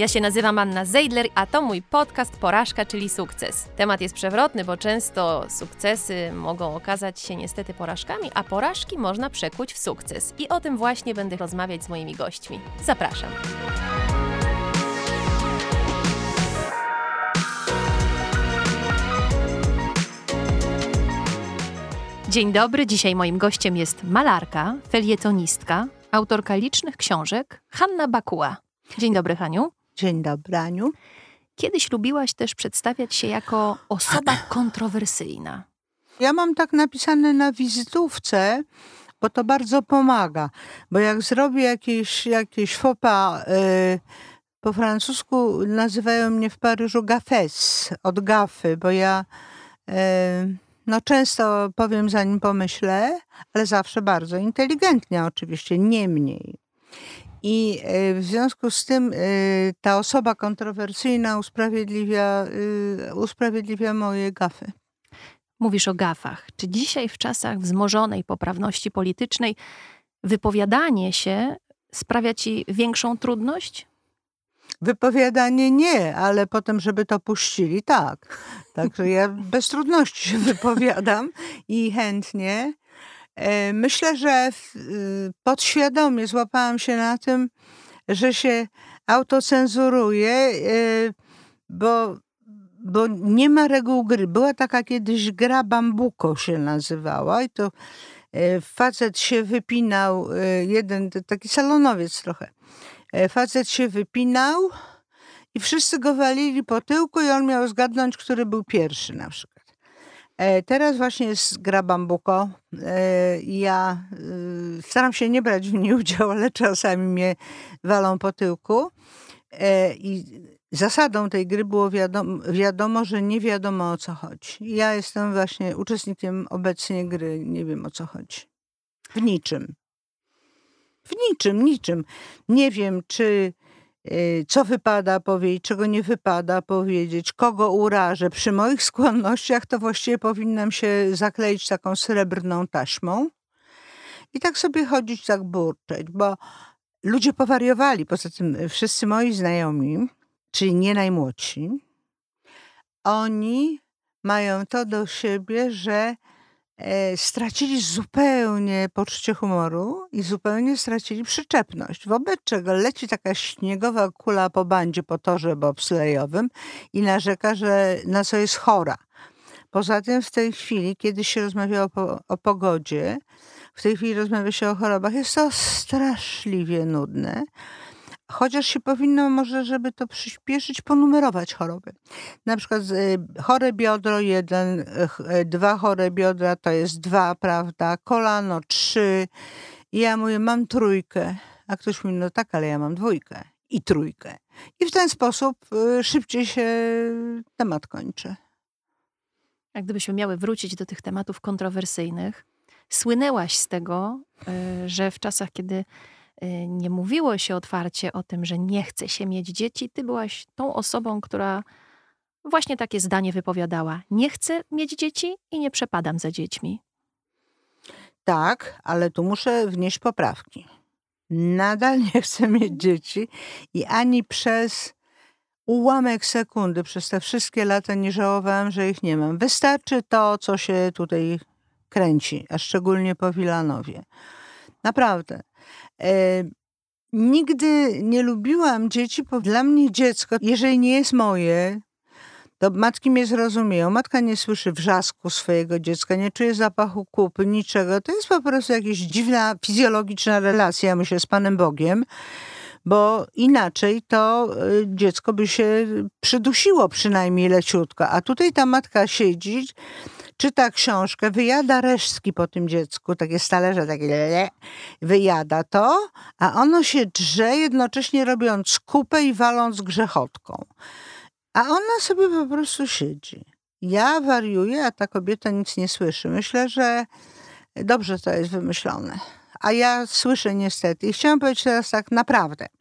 Ja się nazywam Anna Zeidler, a to mój podcast Porażka, czyli sukces. Temat jest przewrotny, bo często sukcesy mogą okazać się niestety porażkami, a porażki można przekuć w sukces. I o tym właśnie będę rozmawiać z moimi gośćmi. Zapraszam. Dzień dobry, dzisiaj moim gościem jest malarka, felietonistka, autorka licznych książek, Hanna Bakuła. Dzień dobry, Haniu. Dzień. Kiedyś lubiłaś też przedstawiać się jako osoba kontrowersyjna. Ja mam tak napisane na wizytówce, bo to bardzo pomaga. Bo jak zrobię jakieś, jakieś fopa, yy, po francusku nazywają mnie w Paryżu gafes, od gafy, bo ja yy, no często powiem zanim pomyślę, ale zawsze bardzo inteligentnie oczywiście, nie mniej. I e, w związku z tym e, ta osoba kontrowersyjna usprawiedliwia, e, usprawiedliwia moje gafy. Mówisz o gafach. Czy dzisiaj w czasach wzmożonej poprawności politycznej wypowiadanie się sprawia ci większą trudność? Wypowiadanie nie, ale potem, żeby to puścili, tak. Także ja bez trudności się wypowiadam i chętnie. E, myślę, że y, podświadomie złapałam się na tym, że się autocenzuruję, e, bo, bo nie ma reguł gry. Była taka kiedyś gra Bambuko się nazywała i to e, facet się wypinał, jeden taki salonowiec trochę. Facet się wypinał i wszyscy go walili po tyłku i on miał zgadnąć, który był pierwszy na przykład. E, teraz właśnie jest gra Bambuko. E, ja y, staram się nie brać w niej udziału, ale czasami mnie walą po tyłku. E, I zasadą tej gry było wiadomo, wiadomo, że nie wiadomo o co chodzi. Ja jestem właśnie uczestnikiem obecnie gry, nie wiem o co chodzi. W niczym. W niczym, niczym. Nie wiem, czy co wypada powiedzieć, czego nie wypada powiedzieć, kogo urażę. Przy moich skłonnościach to właściwie powinnam się zakleić taką srebrną taśmą i tak sobie chodzić, tak burczeć, bo ludzie powariowali. Poza tym wszyscy moi znajomi, czyli nie najmłodsi, oni mają to do siebie, że stracili zupełnie poczucie humoru i zupełnie stracili przyczepność. Wobec czego leci taka śniegowa kula po bandzie po torze bobslejowym i narzeka, że na co jest chora. Poza tym w tej chwili, kiedy się rozmawia o, o pogodzie, w tej chwili rozmawia się o chorobach, jest to straszliwie nudne. Chociaż się powinno może, żeby to przyspieszyć, ponumerować choroby. Na przykład y, chore biodro jeden, y, dwa chore biodra to jest dwa, prawda? Kolano trzy. I ja mówię, mam trójkę. A ktoś mówi, no tak, ale ja mam dwójkę i trójkę. I w ten sposób szybciej się temat kończy. Jak gdybyśmy miały wrócić do tych tematów kontrowersyjnych, słynęłaś z tego, że w czasach, kiedy nie mówiło się otwarcie o tym, że nie chce się mieć dzieci, ty byłaś tą osobą, która właśnie takie zdanie wypowiadała. Nie chcę mieć dzieci i nie przepadam za dziećmi. Tak, ale tu muszę wnieść poprawki. Nadal nie chcę mieć dzieci i ani przez ułamek sekundy, przez te wszystkie lata nie żałowałam, że ich nie mam. Wystarczy to, co się tutaj kręci, a szczególnie po Wilanowie. Naprawdę. Nigdy nie lubiłam dzieci, bo dla mnie dziecko, jeżeli nie jest moje, to matki mnie zrozumieją. Matka nie słyszy wrzasku swojego dziecka, nie czuje zapachu kupy, niczego. To jest po prostu jakaś dziwna fizjologiczna relacja, myślę, z Panem Bogiem, bo inaczej to y, dziecko by się przydusiło przynajmniej leciutko. A tutaj ta matka siedzi, czyta książkę, wyjada resztki po tym dziecku, takie stalerze, takie le, wyjada to, a ono się drze, jednocześnie robiąc kupę i waląc grzechotką. A ona sobie po prostu siedzi. Ja wariuję, a ta kobieta nic nie słyszy. Myślę, że dobrze to jest wymyślone. A ja słyszę niestety. I chciałam powiedzieć teraz tak naprawdę –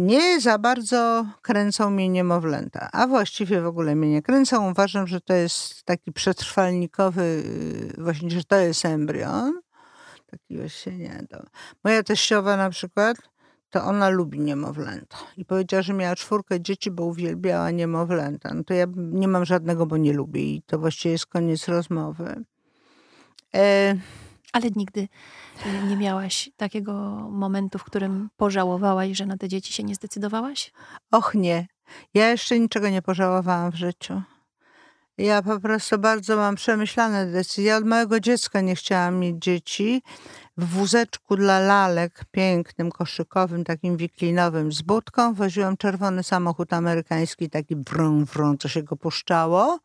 nie za bardzo kręcą mnie niemowlęta, a właściwie w ogóle mnie nie kręcą. Uważam, że to jest taki przetrwalnikowy, y, właśnie, że to jest embrion. Taki właśnie nie. To. Moja teściowa na przykład, to ona lubi niemowlęta. I powiedziała, że miała czwórkę dzieci, bo uwielbiała niemowlęta. No to ja nie mam żadnego, bo nie lubię i to właściwie jest koniec rozmowy. E... Ale nigdy y, nie miałaś takiego momentu, w którym pożałowałaś, że na te dzieci się nie zdecydowałaś? Och nie. Ja jeszcze niczego nie pożałowałam w życiu. Ja po prostu bardzo mam przemyślane decyzje. Od małego dziecka nie chciałam mieć dzieci. W wózeczku dla lalek, pięknym, koszykowym, takim wiklinowym z budką, woziłam czerwony samochód amerykański, taki wrą, wrą, co się go puszczało.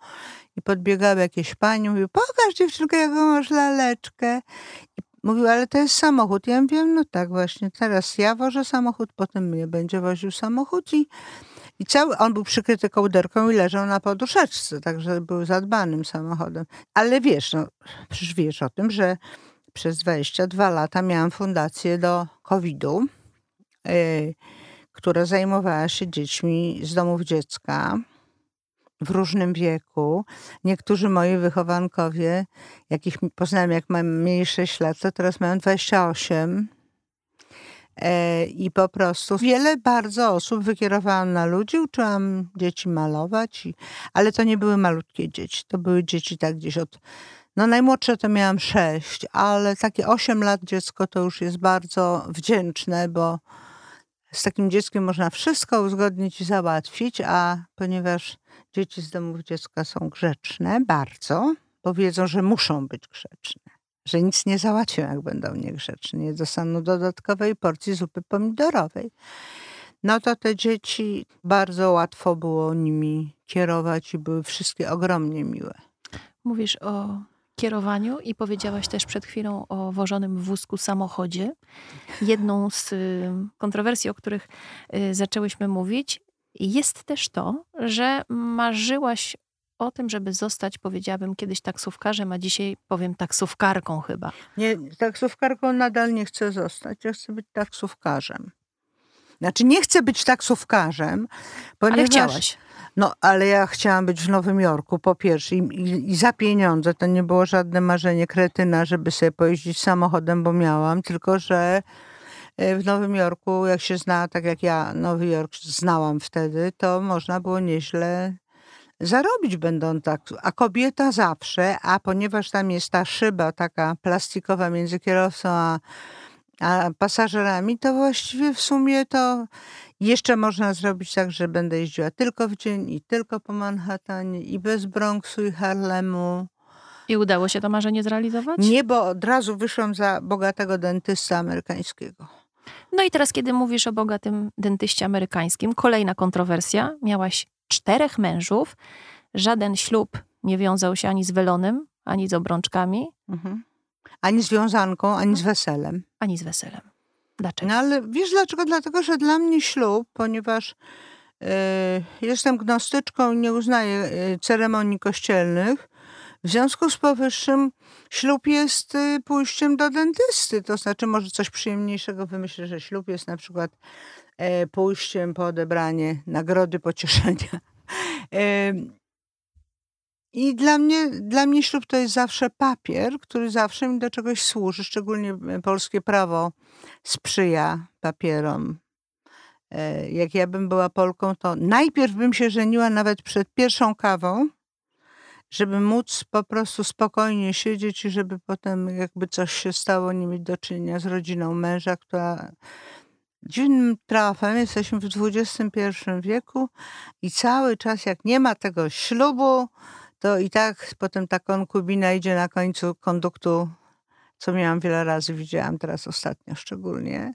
I podbiegały jakieś pani, mówił, pokaż dziewczynkę, jaką masz laleczkę. I mówił, ale to jest samochód. Ja wiem, no tak właśnie, teraz ja wożę samochód, potem mnie będzie woził samochód i i cały, on był przykryty kołderką i leżał na poduszeczce, także był zadbanym samochodem. Ale wiesz, no, przecież wiesz o tym, że przez 22 lata miałam fundację do COVID-u, yy, która zajmowała się dziećmi z domów dziecka w różnym wieku. Niektórzy moi wychowankowie, jakich poznałem jak mam mniej 6 lat, to teraz mają 28 E, I po prostu wiele bardzo osób wykierowałam na ludzi, uczyłam dzieci malować, i, ale to nie były malutkie dzieci. To były dzieci tak gdzieś od. No najmłodsze to miałam sześć, ale takie osiem lat dziecko to już jest bardzo wdzięczne, bo z takim dzieckiem można wszystko uzgodnić i załatwić, a ponieważ dzieci z domów dziecka są grzeczne bardzo, bo wiedzą, że muszą być grzeczne że nic nie załatwią, jak będą niegrzeczni. Nie dostaną dodatkowej porcji zupy pomidorowej. No to te dzieci bardzo łatwo było nimi kierować i były wszystkie ogromnie miłe. Mówisz o kierowaniu i powiedziałaś też przed chwilą o wożonym w wózku samochodzie. Jedną z y, kontrowersji, o których y, zaczęłyśmy mówić, jest też to, że marzyłaś o tym, żeby zostać, powiedziałabym kiedyś taksówkarzem, a dzisiaj powiem taksówkarką chyba. Nie, taksówkarką nadal nie chcę zostać. Ja chcę być taksówkarzem. Znaczy nie chcę być taksówkarzem, ponieważ... Ale chciałaś. No, ale ja chciałam być w Nowym Jorku po pierwsze i, i, i, za pieniądze. To nie było żadne marzenie kretyna, żeby sobie pojeździć samochodem, bo miałam, tylko że e, w Nowym Jorku, jak się zna, tak jak ja Nowy Jork znałam wtedy, to można było nieźle zarobić będą tak, a kobieta zawsze, a ponieważ tam jest ta szyba taka plastikowa między kierowcą a, a pasażerami, to właściwie w sumie to jeszcze można zrobić tak, że będę jeździła tylko w dzień i tylko po Manhattanie i bez Bronxu i Harlemu. I udało się to marzenie zrealizować? Nie, bo od razu wyszłam za bogatego dentysta amerykańskiego. No i teraz, kiedy mówisz o bogatym dentyście amerykańskim, kolejna kontrowersja. Miałaś czterech mężów. Żaden ślub nie wiązał się ani z welonem, ani z obrączkami. Mhm. Ani z wiązanką, ani z weselem. Ani z weselem. Dlaczego? No ale wiesz dlaczego? Dlatego, że dla mnie ślub, ponieważ yy, jestem gnostyczką i nie uznaję yy, ceremonii kościelnych, w związku z powyższym ślub jest y, pójściem do dentysty. To znaczy, może coś przyjemniejszego wymyślę, że ślub jest na przykład e, pójściem po odebranie nagrody pocieszenia. I dla mnie, dla mnie ślub to jest zawsze papier, który zawsze mi do czegoś służy. Szczególnie e, polskie prawo sprzyja papierom. E, jak ja bym była Polką, to najpierw bym się żeniła nawet przed pierwszą kawą, żeby móc po prostu spokojnie siedzieć i żeby potem jakby coś się stało, nie mieć do czynienia z rodziną męża, która dziwnym trafem jesteśmy w XXI wieku i cały czas jak nie ma tego ślubu, to i tak potem ta konkubina idzie na końcu konduktu, co miałam wiele razy, widziałam teraz ostatnio szczególnie,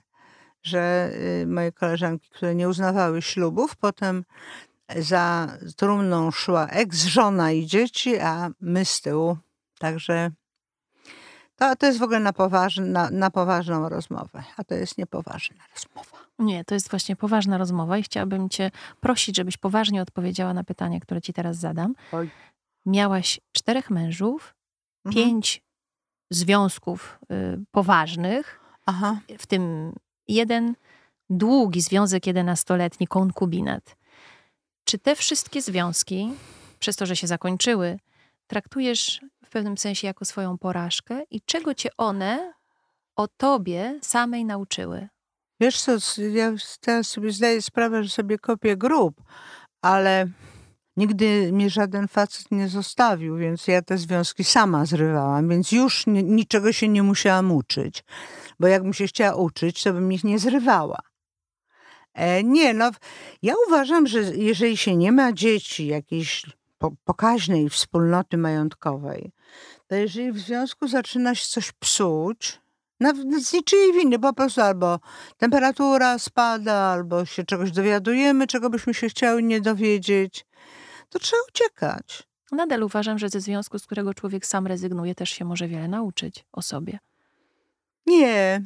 że y, moje koleżanki, które nie uznawały ślubów, potem za trumną szła eks-żona i dzieci, a my z tyłu. Także to, to jest w ogóle na, poważn, na, na poważną rozmowę, a to jest niepoważna rozmowa. Nie, to jest właśnie poważna rozmowa i chciałabym cię prosić, żebyś poważnie odpowiedziała na pytanie, które ci teraz zadam. Oj. Miałaś czterech mężów, mhm. pięć związków y, poważnych, Aha. w tym jeden długi związek jedenastoletni, konkubinat. Czy te wszystkie związki, przez to, że się zakończyły, traktujesz w pewnym sensie jako swoją porażkę i czego cię one o tobie samej nauczyły? Wiesz co, ja teraz sobie zdaję sprawę, że sobie kopię grób, ale nigdy mnie żaden facet nie zostawił, więc ja te związki sama zrywałam, więc już nie, niczego się nie musiałam uczyć. Bo jakbym się chciała uczyć, to bym ich nie zrywała. E, nie, no, ja uważam, że jeżeli się nie ma dzieci, jakiejś po, pokaźnej wspólnoty majątkowej, to jeżeli w związku zaczyna się coś psuć, nawet z niczyjej winy, po prostu albo temperatura spada, albo się czegoś dowiadujemy, czego byśmy się chciały nie dowiedzieć, to trzeba uciekać. Nadal uważam, że ze związku, z którego człowiek sam rezygnuje, też się może wiele nauczyć o sobie. Nie,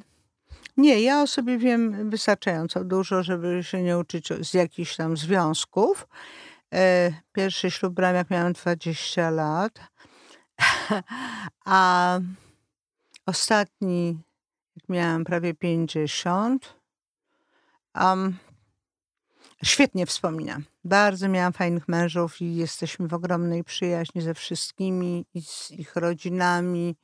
nie, ja o sobie wiem wystarczająco dużo, żeby się nie uczyć z jakichś tam związków. E, pierwszy ślub brałem, jak miałem 20 lat, a ostatni, jak miałem prawie 50. Um, świetnie wspominam. Bardzo miałam fajnych mężów i jesteśmy w ogromnej przyjaźni ze wszystkimi i z ich rodzinami.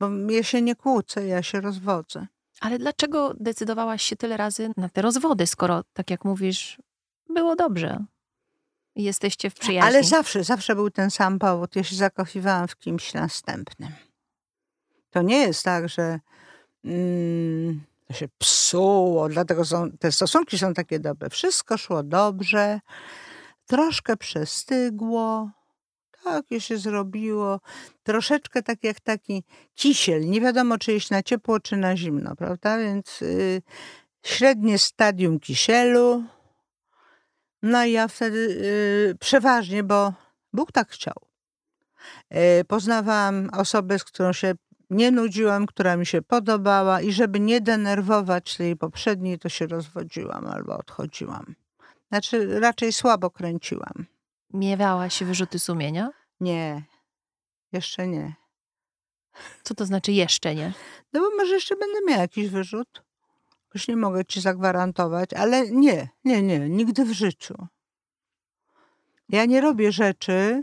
Bo ja się nie kłócę, ja się rozwodzę. Ale dlaczego decydowałaś się tyle razy na te rozwody, skoro, tak jak mówisz, było dobrze? Jesteście w przyjaźni. Ale zawsze, zawsze był ten sam powód. Ja się zakochiwałam w kimś następnym. To nie jest tak, że mm, się psuło, dlatego są, te stosunki są takie dobre. Wszystko szło dobrze, troszkę przestygło, takie się zrobiło. Troszeczkę tak jak taki kisiel. Nie wiadomo, czy jeść na ciepło, czy na zimno, prawda? Więc y, średnie stadium kisielu. No i ja wtedy y, przeważnie, bo Bóg tak chciał. Y, poznawałam osobę, z którą się nie nudziłam, która mi się podobała i żeby nie denerwować tej poprzedniej, to się rozwodziłam albo odchodziłam. Znaczy raczej słabo kręciłam. Miewałaś wyrzuty sumienia? Nie, jeszcze nie. Co to znaczy jeszcze nie? No bo może jeszcze będę miała jakiś wyrzut. Już nie mogę ci zagwarantować, ale nie, nie, nie, nigdy w życiu. Ja nie robię rzeczy,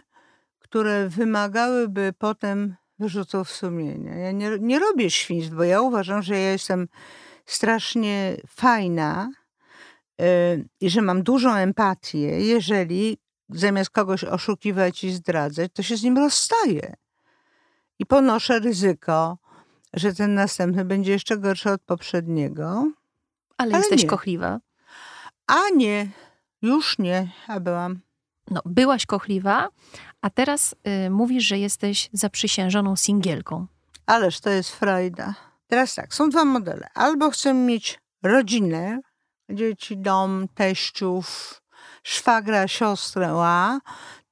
które wymagałyby potem wyrzutów sumienia. Ja nie, nie robię świństw, bo ja uważam, że ja jestem strasznie fajna yy, i że mam dużą empatię, jeżeli zamiast kogoś oszukiwać i zdradzać, to się z nim rozstaje. I ponoszę ryzyko, że ten następny będzie jeszcze gorszy od poprzedniego. Ale, ale jesteś nie. kochliwa. A nie, już nie, a byłam. No, byłaś kochliwa, a teraz y, mówisz, że jesteś zaprzysiężoną singielką. Ależ to jest frajda. Teraz tak, są dwa modele. Albo chcę mieć rodzinę, dzieci, dom, teściów, szwagra, siostrę, a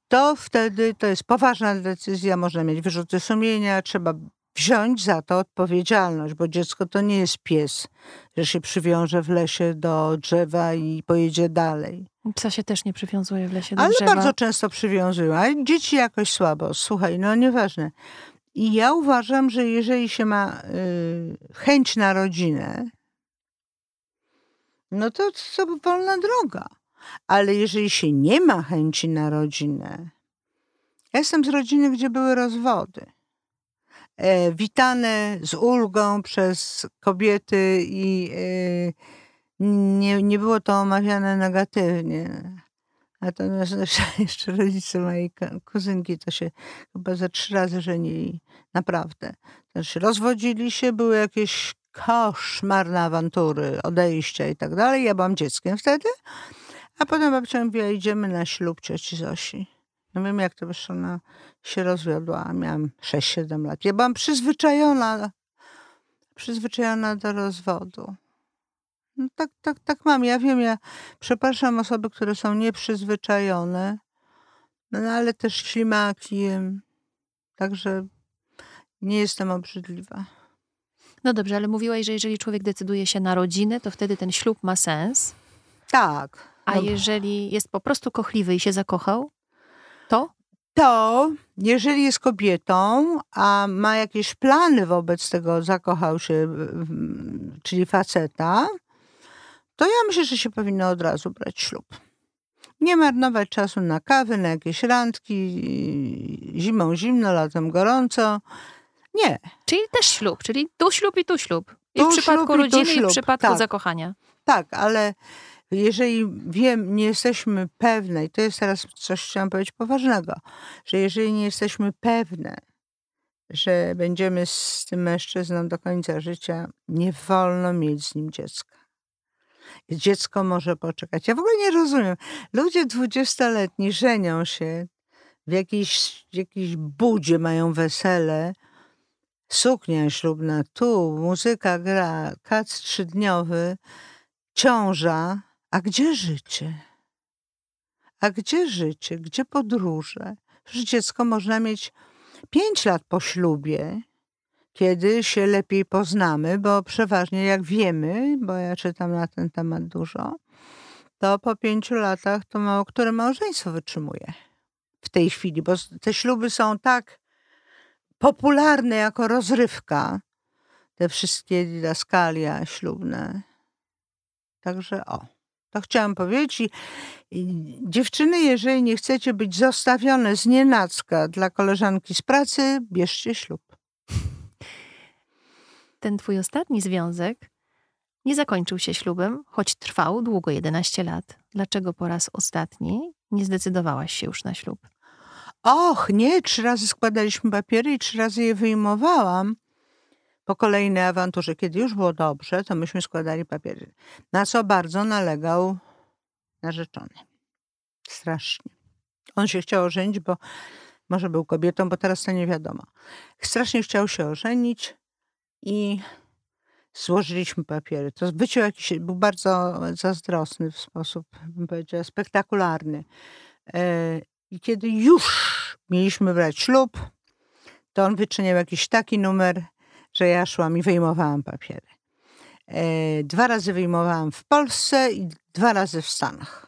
to wtedy to jest poważna decyzja, można mieć wyrzuty sumienia, trzeba wziąć za to odpowiedzialność, bo dziecko to nie jest pies, że się przywiąże w lesie do drzewa i pojedzie dalej. Psa się też nie przywiązuje w lesie do Ale drzewa. bardzo często przywiązują, a dzieci jakoś słabo. Słuchaj, no nieważne. I ja uważam, że jeżeli się ma y, chęć na rodzinę, no to to wolna droga. Ale jeżeli się nie ma chęci na rodzinę, ja jestem z rodziny, gdzie były rozwody. E, witane z ulgą przez kobiety i e, nie, nie było to omawiane negatywnie. Natomiast jeszcze rodzice mojej kuzynki to się chyba ze trzy razy żenili. Naprawdę. Znaczy rozwodzili się, były jakieś koszmarne awantury, odejścia i tak dalej. Ja byłam dzieckiem wtedy. A potem babcia mówiła, idziemy na ślub cioci Zosi. Nie wiem, jak to wyszło, ona się rozwiodła, miałam 6-7 lat. Ja byłam przyzwyczajona, przyzwyczajona do rozwodu. No tak, tak, tak mam. Ja wiem, ja przepraszam osoby, które są nieprzyzwyczajone, no ale też ślimaki Także nie jestem obrzydliwa. No dobrze, ale mówiłaś, że jeżeli człowiek decyduje się na rodzinę, to wtedy ten ślub ma sens. Tak. A no. jeżeli jest po prostu kochliwy i się zakochał, to? To, jeżeli jest kobietą, a ma jakieś plany wobec tego, zakochał się, czyli faceta, to ja myślę, że się powinno od razu brać ślub. Nie marnować czasu na kawy, na jakieś randki, zimą zimno, latem gorąco. Nie. Czyli też ślub, czyli tu ślub i tu ślub. I Tu w przypadku ślub i rodziny, i w ślub, przypadku tak. zakochania. Tak, ale jeżeli wiem, nie jesteśmy pewne, i to jest teraz coś, chciałam powiedzieć poważnego, że jeżeli nie jesteśmy pewne, że będziemy z tym mężczyzną do końca życia, nie wolno mieć z nim dziecka. Dziecko może poczekać. Ja w ogóle nie rozumiem. Ludzie dwudziestoletni żenią się, w jakiejś, jakiejś budzie mają wesele, suknia ślubna tu, muzyka gra, kac trzydniowy, ciąża, a gdzie życie? A gdzie życie? Gdzie podróże? Przecież dziecko można mieć pięć lat po ślubie, kiedy się lepiej poznamy, bo przeważnie jak wiemy, bo ja czytam na ten temat dużo, to po pięciu latach to mało które małżeństwo wytrzymuje w tej chwili, bo te śluby są tak popularne jako rozrywka, te wszystkie didaskalia ślubne. Także o, to chciałam powiedzieć. I, i dziewczyny, jeżeli nie chcecie być zostawione z nienacka dla koleżanki z pracy, bierzcie ślub. Ten twój ostatni związek nie zakończył się ślubem, choć trwał długo 11 lat. Dlaczego po raz ostatni nie zdecydowałaś się już na ślub? Och, nie, trzy razy składaliśmy papiery i trzy razy je wyjmowałam. Po kolejnej awanturze, kiedy już było dobrze, to myśmy składali papiery. Na co bardzo nalegał narzeczony. Strasznie. On się chciał ożenić, bo może był kobietą, bo teraz to nie wiadomo. Strasznie chciał się ożenić i złożyliśmy papiery. To wyciął jakiś, był bardzo zazdrosny w sposób, bym powiedziała, spektakularny. E, I kiedy już mieliśmy brać ślub, to on wyczyniał jakiś taki numer, że ja szłam i wyjmowałam papiery. E, dwa razy wyjmowałam w Polsce i dwa razy w Stanach.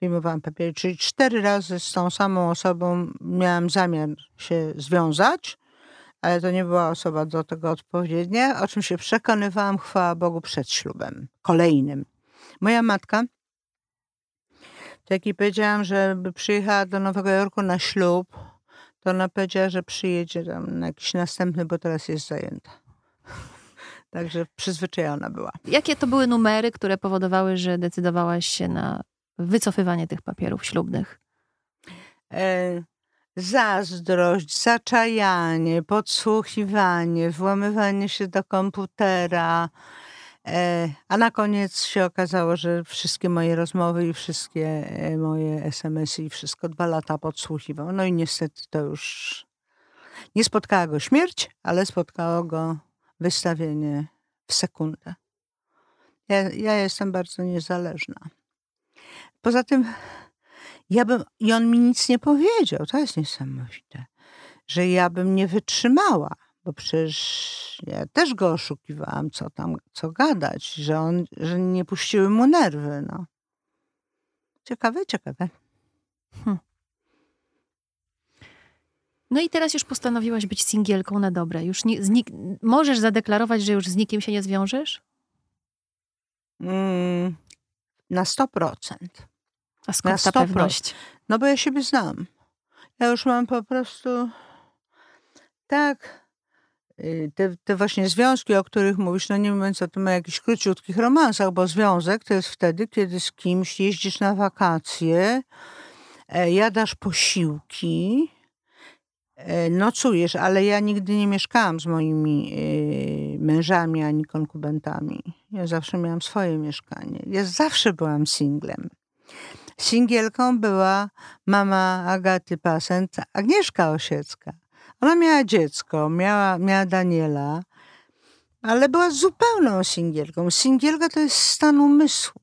Wyjmowałam papiery, czyli cztery razy z tą samą osobą miałam zamiar się związać, ale to nie była osoba do tego odpowiednia, o czym się przekonywałam, chwała Bogu, przed ślubem kolejnym. Moja matka, to jak powiedziałam, żeby przyjechała do Nowego Jorku na ślub, to ona powiedziała, że przyjedzie tam na jakiś następny, bo teraz jest zajęta. Także przyzwyczajona była. Jakie to były numery, które powodowały, że decydowałaś się na wycofywanie tych papierów ślubnych? E, zazdrość, zaczajanie, podsłuchiwanie, włamywanie się do komputera. E, a na koniec się okazało, że wszystkie moje rozmowy i wszystkie e, moje SMS-y i wszystko dwa lata podsłuchiwał. No i niestety to już nie spotkała go śmierć, ale spotkało go wystawienie w sekundę. Ja, ja jestem bardzo niezależna. Poza tym ja bym, i on mi nic nie powiedział, to jest niesamowite, że ja bym nie wytrzymała, bo przecież ja też go oszukiwałam, co tam, co gadać, że on, że nie puściły mu nerwy, no. Ciekawe, ciekawe. No i teraz już postanowiłaś być singielką na dobre. Już nie, nik- możesz zadeklarować, że już z nikim się nie zwiążesz? Mm, na 100%. A skąd Na ta 100%. pewność? No bo ja siebie znam. Ja już mam po prostu tak. Y, Te, te właśnie związki, o których mówisz, no nie mówiąc o tym o jakichś króciutkich romansach, bo związek to jest wtedy, kiedy z kimś jeździsz na wakacje, e, jadasz posiłki, e, nocujesz, ale ja nigdy nie mieszkałam z moimi y, mężami ani konkubentami. Ja zawsze miałam swoje mieszkanie. Ja zawsze byłam singlem. Singielką była mama Agaty Pasent, Agnieszka Osiecka. Ona miała dziecko, miała, miała Daniela, ale była zupełną singielką. Singielka to jest stan umysłu.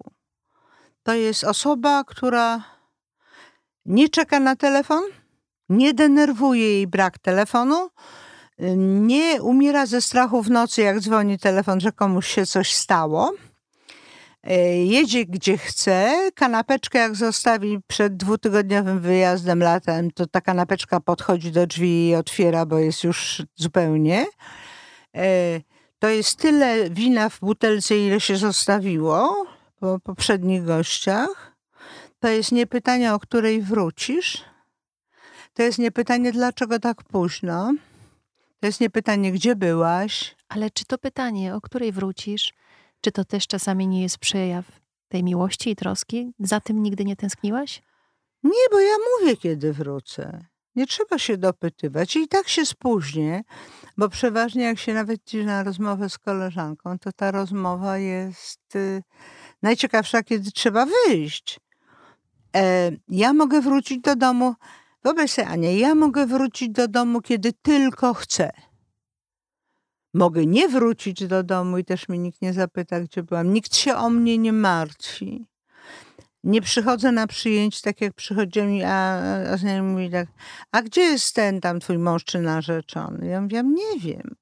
To jest osoba, która nie czeka na telefon, nie denerwuje jej brak telefonu, nie umiera ze strachu w nocy, jak dzwoni telefon, że komuś się coś stało. E, Jedzie gdzie chce, kanapeczkę jak zostawi przed dwutygodniowym wyjazdem latem, to ta kanapeczka podchodzi do drzwi i otwiera, bo jest już zupełnie. E, To jest tyle wina w butelce, ile się zostawiło po poprzednich gościach. To jest nie pytanie, o której wrócisz. To jest nie pytanie, dlaczego tak późno. To jest nie pytanie, gdzie byłaś. Ale czy to pytanie, o której wrócisz, czy to też czasami nie jest przejaw tej miłości i troski? Za tym nigdy nie tęskniłaś? Nie, bo ja mówię, kiedy wrócę. Nie trzeba się dopytywać. I tak się spóźnię, bo przeważnie jak się nawet idzie na rozmowę z koleżanką, to ta rozmowa jest y, najciekawsza, kiedy trzeba wyjść. E, ja mogę wrócić do domu, wyobraź sobie Ania, ja mogę wrócić do domu, kiedy tylko chcę. Mogę nie wrócić do domu i też mi nikt nie zapyta, gdzie byłam. Nikt się o mnie nie martwi nie przychodzę na przyjęcie tak jak przychodziłem, a, a znajomy mówi tak, a gdzie jest ten tam twój mąż czy narzeczony? Ja mówię, nie wiem.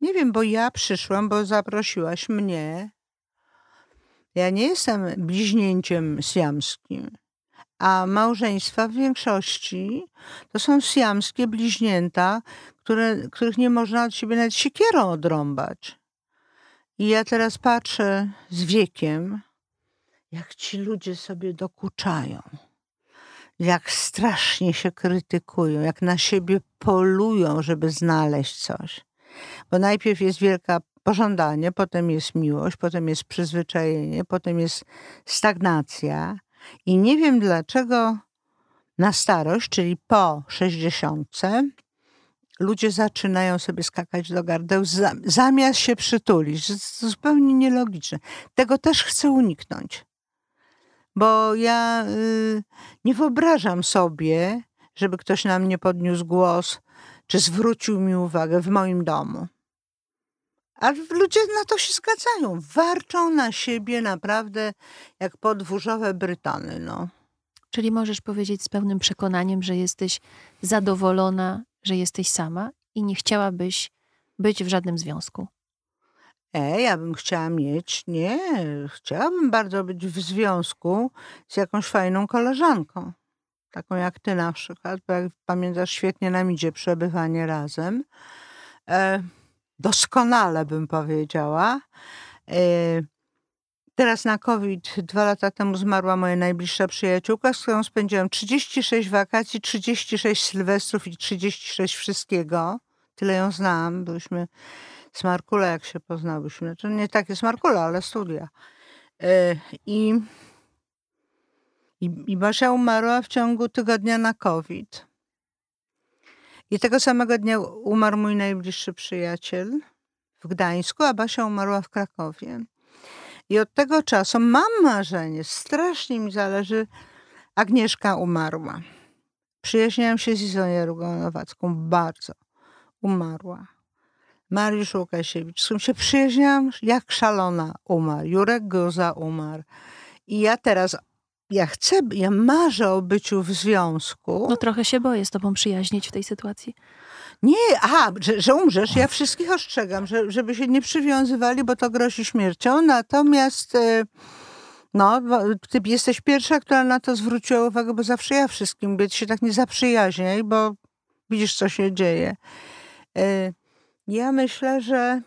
Nie wiem, bo ja przyszłam, bo zaprosiłaś mnie. Ja nie jestem bliźnięciem siamskim, a małżeństwa w większości to są siamskie bliźnięta, które, których nie można od siebie nawet siekierą odrąbać. I ja teraz patrzę z wiekiem, jak ci ludzie sobie dokuczają, jak strasznie się krytykują, jak na siebie polują, żeby znaleźć coś. Bo najpierw jest wielka pożądanie, potem jest miłość, potem jest przyzwyczajenie, potem jest stagnacja. I nie wiem dlaczego na starość, czyli po sześćdziesiątce, ludzie zaczynają sobie skakać do gardeł zamiast się przytulić. Zupełnie nielogiczne. Tego też chcę uniknąć bo ja y, nie wyobrażam sobie, żeby ktoś na mnie podniósł głos, czy zwrócił mi uwagę w moim domu. A ludzie na to się zgadzają. Warczą na siebie naprawdę jak podwórzowe Brytany. No. Czyli możesz powiedzieć z pełnym przekonaniem, że jesteś zadowolona, że jesteś sama i nie chciałabyś być w żadnym związku. E, ja bym chciała mieć, nie, chciałabym bardzo być w związku z jakąś fajną koleżanką. Taką jak ty na przykład, bo jak pamiętasz, świetnie nam idzie przebywanie razem. E, doskonale bym powiedziała. E, teraz na COVID dwa lata temu zmarła moja najbliższa przyjaciółka, z którą spędziłam 36 wakacji, 36 sylwestrów i 36 wszystkiego. Tyle ją znałam. Byliśmy Smarkula, jak się poznałyśmy. To nie takie Smarkula, ale studia. E, I, i, I Basia umarła w ciągu tygodnia na COVID. I tego samego dnia umarł mój najbliższy przyjaciel w Gdańsku, a Basia umarła w Krakowie. I od tego czasu mam marzenie, strasznie mi zależy, Agnieszka umarła. Przyjaźniałam się z Izą Jarugą-Nowacką bardzo. Umarła. Mariusz Łukasiewicz, z którym się przyjaźniałam jak szalona, umarł. Jurek Goza umarł. I ja teraz, ja chcę, ja marzę o byciu w związku. No trochę się boję z tobą przyjaźnić w tej sytuacji. Nie, aha, że, że umrzesz. Ja wszystkich ostrzegam, że, żeby się nie przywiązywali, bo to grozi śmiercią. Natomiast... E, no, ty jesteś pierwsza, która na to zwróciła uwagę, bo zawsze ja wszystkim mówię, się tak nie zaprzyjaźniaj, bo widzisz, co się dzieje. E, ja myślę, że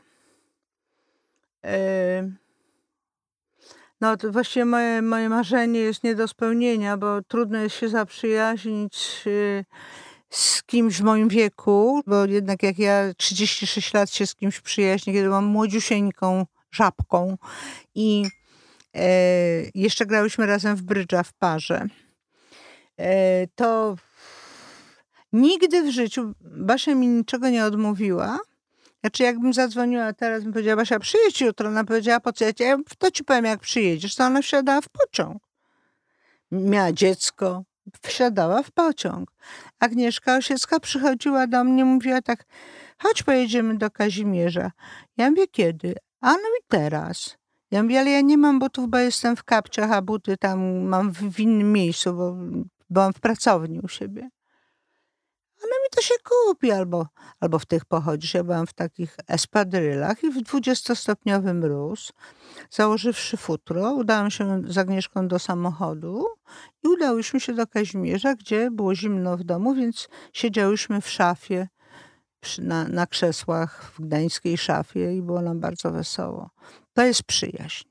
no to właściwie moje, moje marzenie jest nie do spełnienia, bo trudno jest się zaprzyjaźnić z kimś w moim wieku, bo jednak jak ja 36 lat się z kimś przyjaźnię, kiedy mam młodziusieńką żabką i e, jeszcze grałyśmy razem w brydża w parze, e, to nigdy w życiu Basia mi niczego nie odmówiła, znaczy, jakbym zadzwoniła teraz, bym powiedziała, Basia, przyjedź jutro. Ona powiedziała, po co ja, to ci powiem, jak przyjedziesz. To ona wsiadała w pociąg. Miała dziecko, wsiadała w pociąg. Agnieszka Osiecka przychodziła do mnie, mówiła tak, chodź pojedziemy do Kazimierza. Ja mówię, kiedy? A no i teraz. Ja mówię, ale ja nie mam butów, bo jestem w kapciach, a buty tam mam w, w innym miejscu, bo byłam w pracowni u siebie mi to się kupi, albo, albo w tych pochodzisz. Ja byłam w takich espadrylach i w 20-stopniowy mróz, założywszy futro, udałam się z Agnieszką do samochodu i udałyśmy się do Kazimierza, gdzie było zimno w domu, więc siedziałyśmy w szafie, na, na krzesłach w gdańskiej szafie i było nam bardzo wesoło. To jest przyjaźń.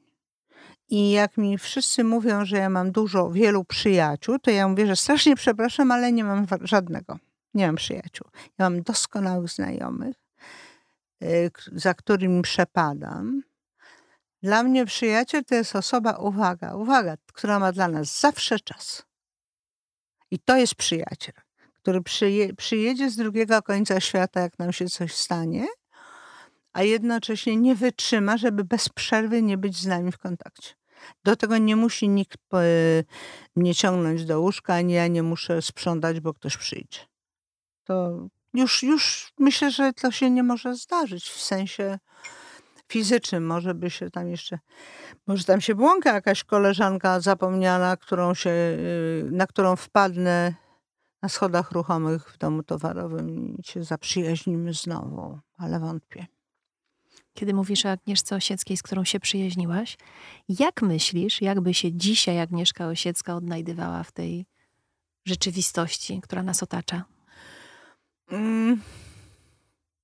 I jak mi wszyscy mówią, że ja mam dużo, wielu przyjaciół, to ja mówię, że strasznie przepraszam, ale nie mam żadnego. Nie mam przyjaciół. Ja mam doskonałych znajomych, y, za którymi przepadam. Dla mnie przyjaciel to jest osoba, uwaga, uwaga, która ma dla nas zawsze czas. I to jest przyjaciel, który przyje, przyjedzie z drugiego końca świata, jak nam się coś stanie, a jednocześnie nie wytrzyma, żeby bez przerwy nie być z nami w kontakcie. Do tego nie musi nikt mnie ciągnąć do łóżka, ani ja nie muszę sprzątać, bo ktoś przyjdzie. To już, już myślę, że to się nie może zdarzyć w sensie fizycznym. Może by się tam jeszcze, może tam się błąka jakaś koleżanka zapomniana, którą się, y, na którą wpadnę na schodach ruchomych w domu towarowym i się zaprzyjaźnimy znowu, ale wątpię. Kiedy mówisz o Agnieszce Osieckiej, z którą się przyjaźniłaś, jak myślisz, jakby się dzisiaj Agnieszka Osiecka odnajdywała w tej rzeczywistości, która nas otacza? Mm.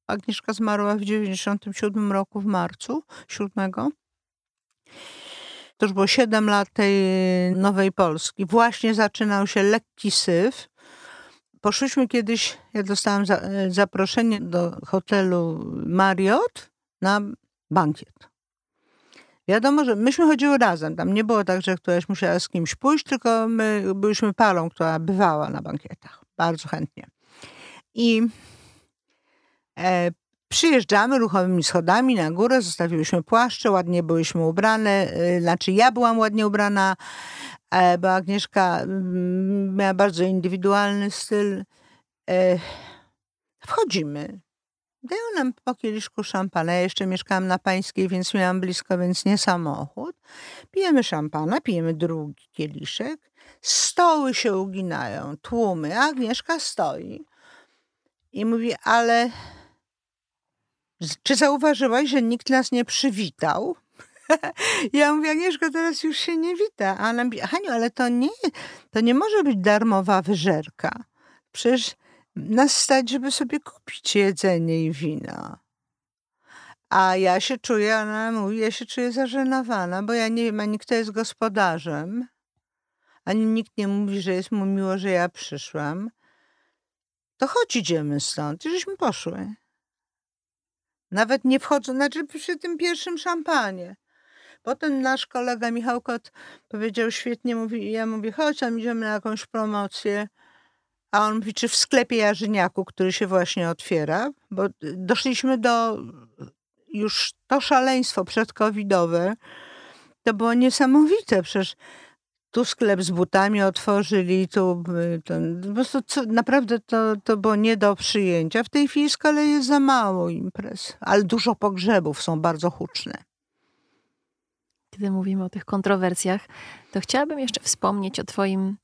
Agnieszka zmarła w 97 roku w marcu, 7. To już było 7 lat tej Nowej Polski. Właśnie zaczynał się lekki syf. Poszliśmy kiedyś, ja dostałam za, zaproszenie do hotelu Marriott na bankiet. Wiadomo, że myśmy chodziły razem. Tam nie było tak, że któraś musiała z kimś pójść, tylko my byliśmy parą, która bywała na bankietach. Bardzo chętnie. I e, przyjeżdżamy ruchomymi schodami na górę, zostawiłyśmy płaszcze, ładnie byłyśmy ubrane, e, znaczy ja byłam ładnie ubrana, e, bo Agnieszka mm, miała bardzo indywidualny styl. E, wchodzimy. Dają nam po kieliszku szampana. Ja jeszcze mieszkałam na Pańskiej, więc miałam blisko, więc nie samochód. Pijemy szampana, pijemy drugi kieliszek. Stoły się uginają, tłumy. Agnieszka stoi i mówi, ale czy zauważyłaś, że nikt nas nie przywitał? ja mówię, Agnieszko, teraz już się nie wita. A ona mówi, Haniu, ale to nie, to nie może być darmowa wyżerka. Przecież nas stać, żeby sobie kupić jedzenie i wino. A ja się czuję, ona mówi, ja się czuję zażenowana, bo ja nie wiem ani kto jest gospodarzem, ani nikt nie mówi, że jest mu miło, że ja przyszłam to chodź idziemy stąd. I żeśmy poszły. Nawet nie wchodzą, znaczy przy tym pierwszym szampanie. Potem nasz kolega Michał Kot powiedział świetnie, mówi, ja mówię, chodź tam idziemy na jakąś promocję. A on mówi, czy w sklepie Jarzyniaku, który się właśnie otwiera, bo doszliśmy do już to szaleństwo przedcovidowe, to było niesamowite. Przecież tu sklep z butami otworzyli, tu y, ten, po prostu co, naprawdę to, to było nie do przyjęcia. W tej chwili z kolei jest za mało imprez, ale dużo pogrzebów są bardzo huczne. Kiedy mówimy o tych kontrowersjach, to chciałabym jeszcze wspomnieć o Twoim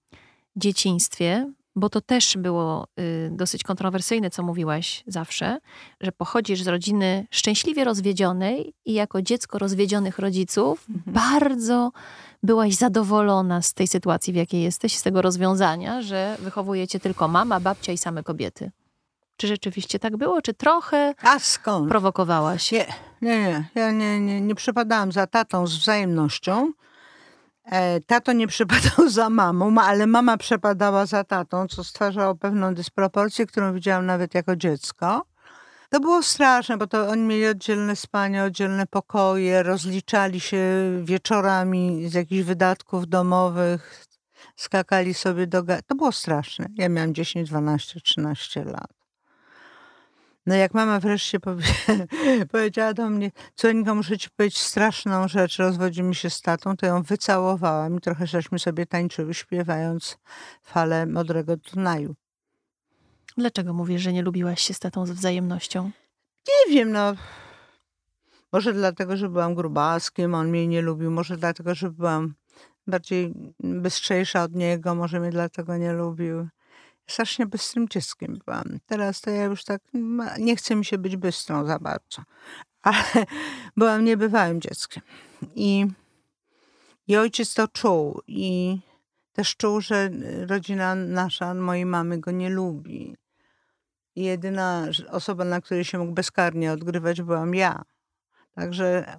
dzieciństwie, bo to też było y, dosyć kontrowersyjne, co mówiłaś zawsze, że pochodzisz z rodziny szczęśliwie rozwiedzionej i jako dziecko rozwiedzionych rodziców mhm. bardzo byłaś zadowolona z tej sytuacji, w jakiej jesteś, z tego rozwiązania, że wychowujecie tylko mama, babcia i same kobiety. Czy rzeczywiście tak było, czy trochę A skąd? prowokowałaś? Nie, nie, nie. Ja nie, nie, nie przepadałam za tatą z wzajemnością. E, tato nie przepadał za mamą, ale mama przepadała za tatą, co stwarzało pewną dysproporcję, którą widziałam nawet jako dziecko. To było straszne, bo to oni mieli oddzielne spanie, oddzielne pokoje, rozliczali się wieczorami z jakichś wydatków domowych, skakali sobie do... To było straszne. Ja miałam 10, 12, 13 lat. No jak mama wreszcie powie, powiedziała do mnie, córeczko, muszę ci powiedzieć straszną rzecz, rozwodzimy się z tatą, to ją wycałowałam i trochę żeśmy sobie tańczyły, śpiewając falę Modrego Dunaju. Dlaczego mówisz, że nie lubiłaś się z tatą z wzajemnością? Nie wiem, no. Może dlatego, że byłam grubaskiem, on mnie nie lubił. Może dlatego, że byłam bardziej bystrzejsza od niego. Może mnie dlatego nie lubił. Strasznie bystrym dzieckiem byłam. Teraz to ja już tak, nie chcę mi się być bystrą za bardzo. Ale byłam niebywałym dzieckiem. I, i ojciec to czuł. I też czuł, że rodzina nasza, mojej mamy go nie lubi jedyna osoba, na której się mógł bezkarnie odgrywać, byłam ja. Także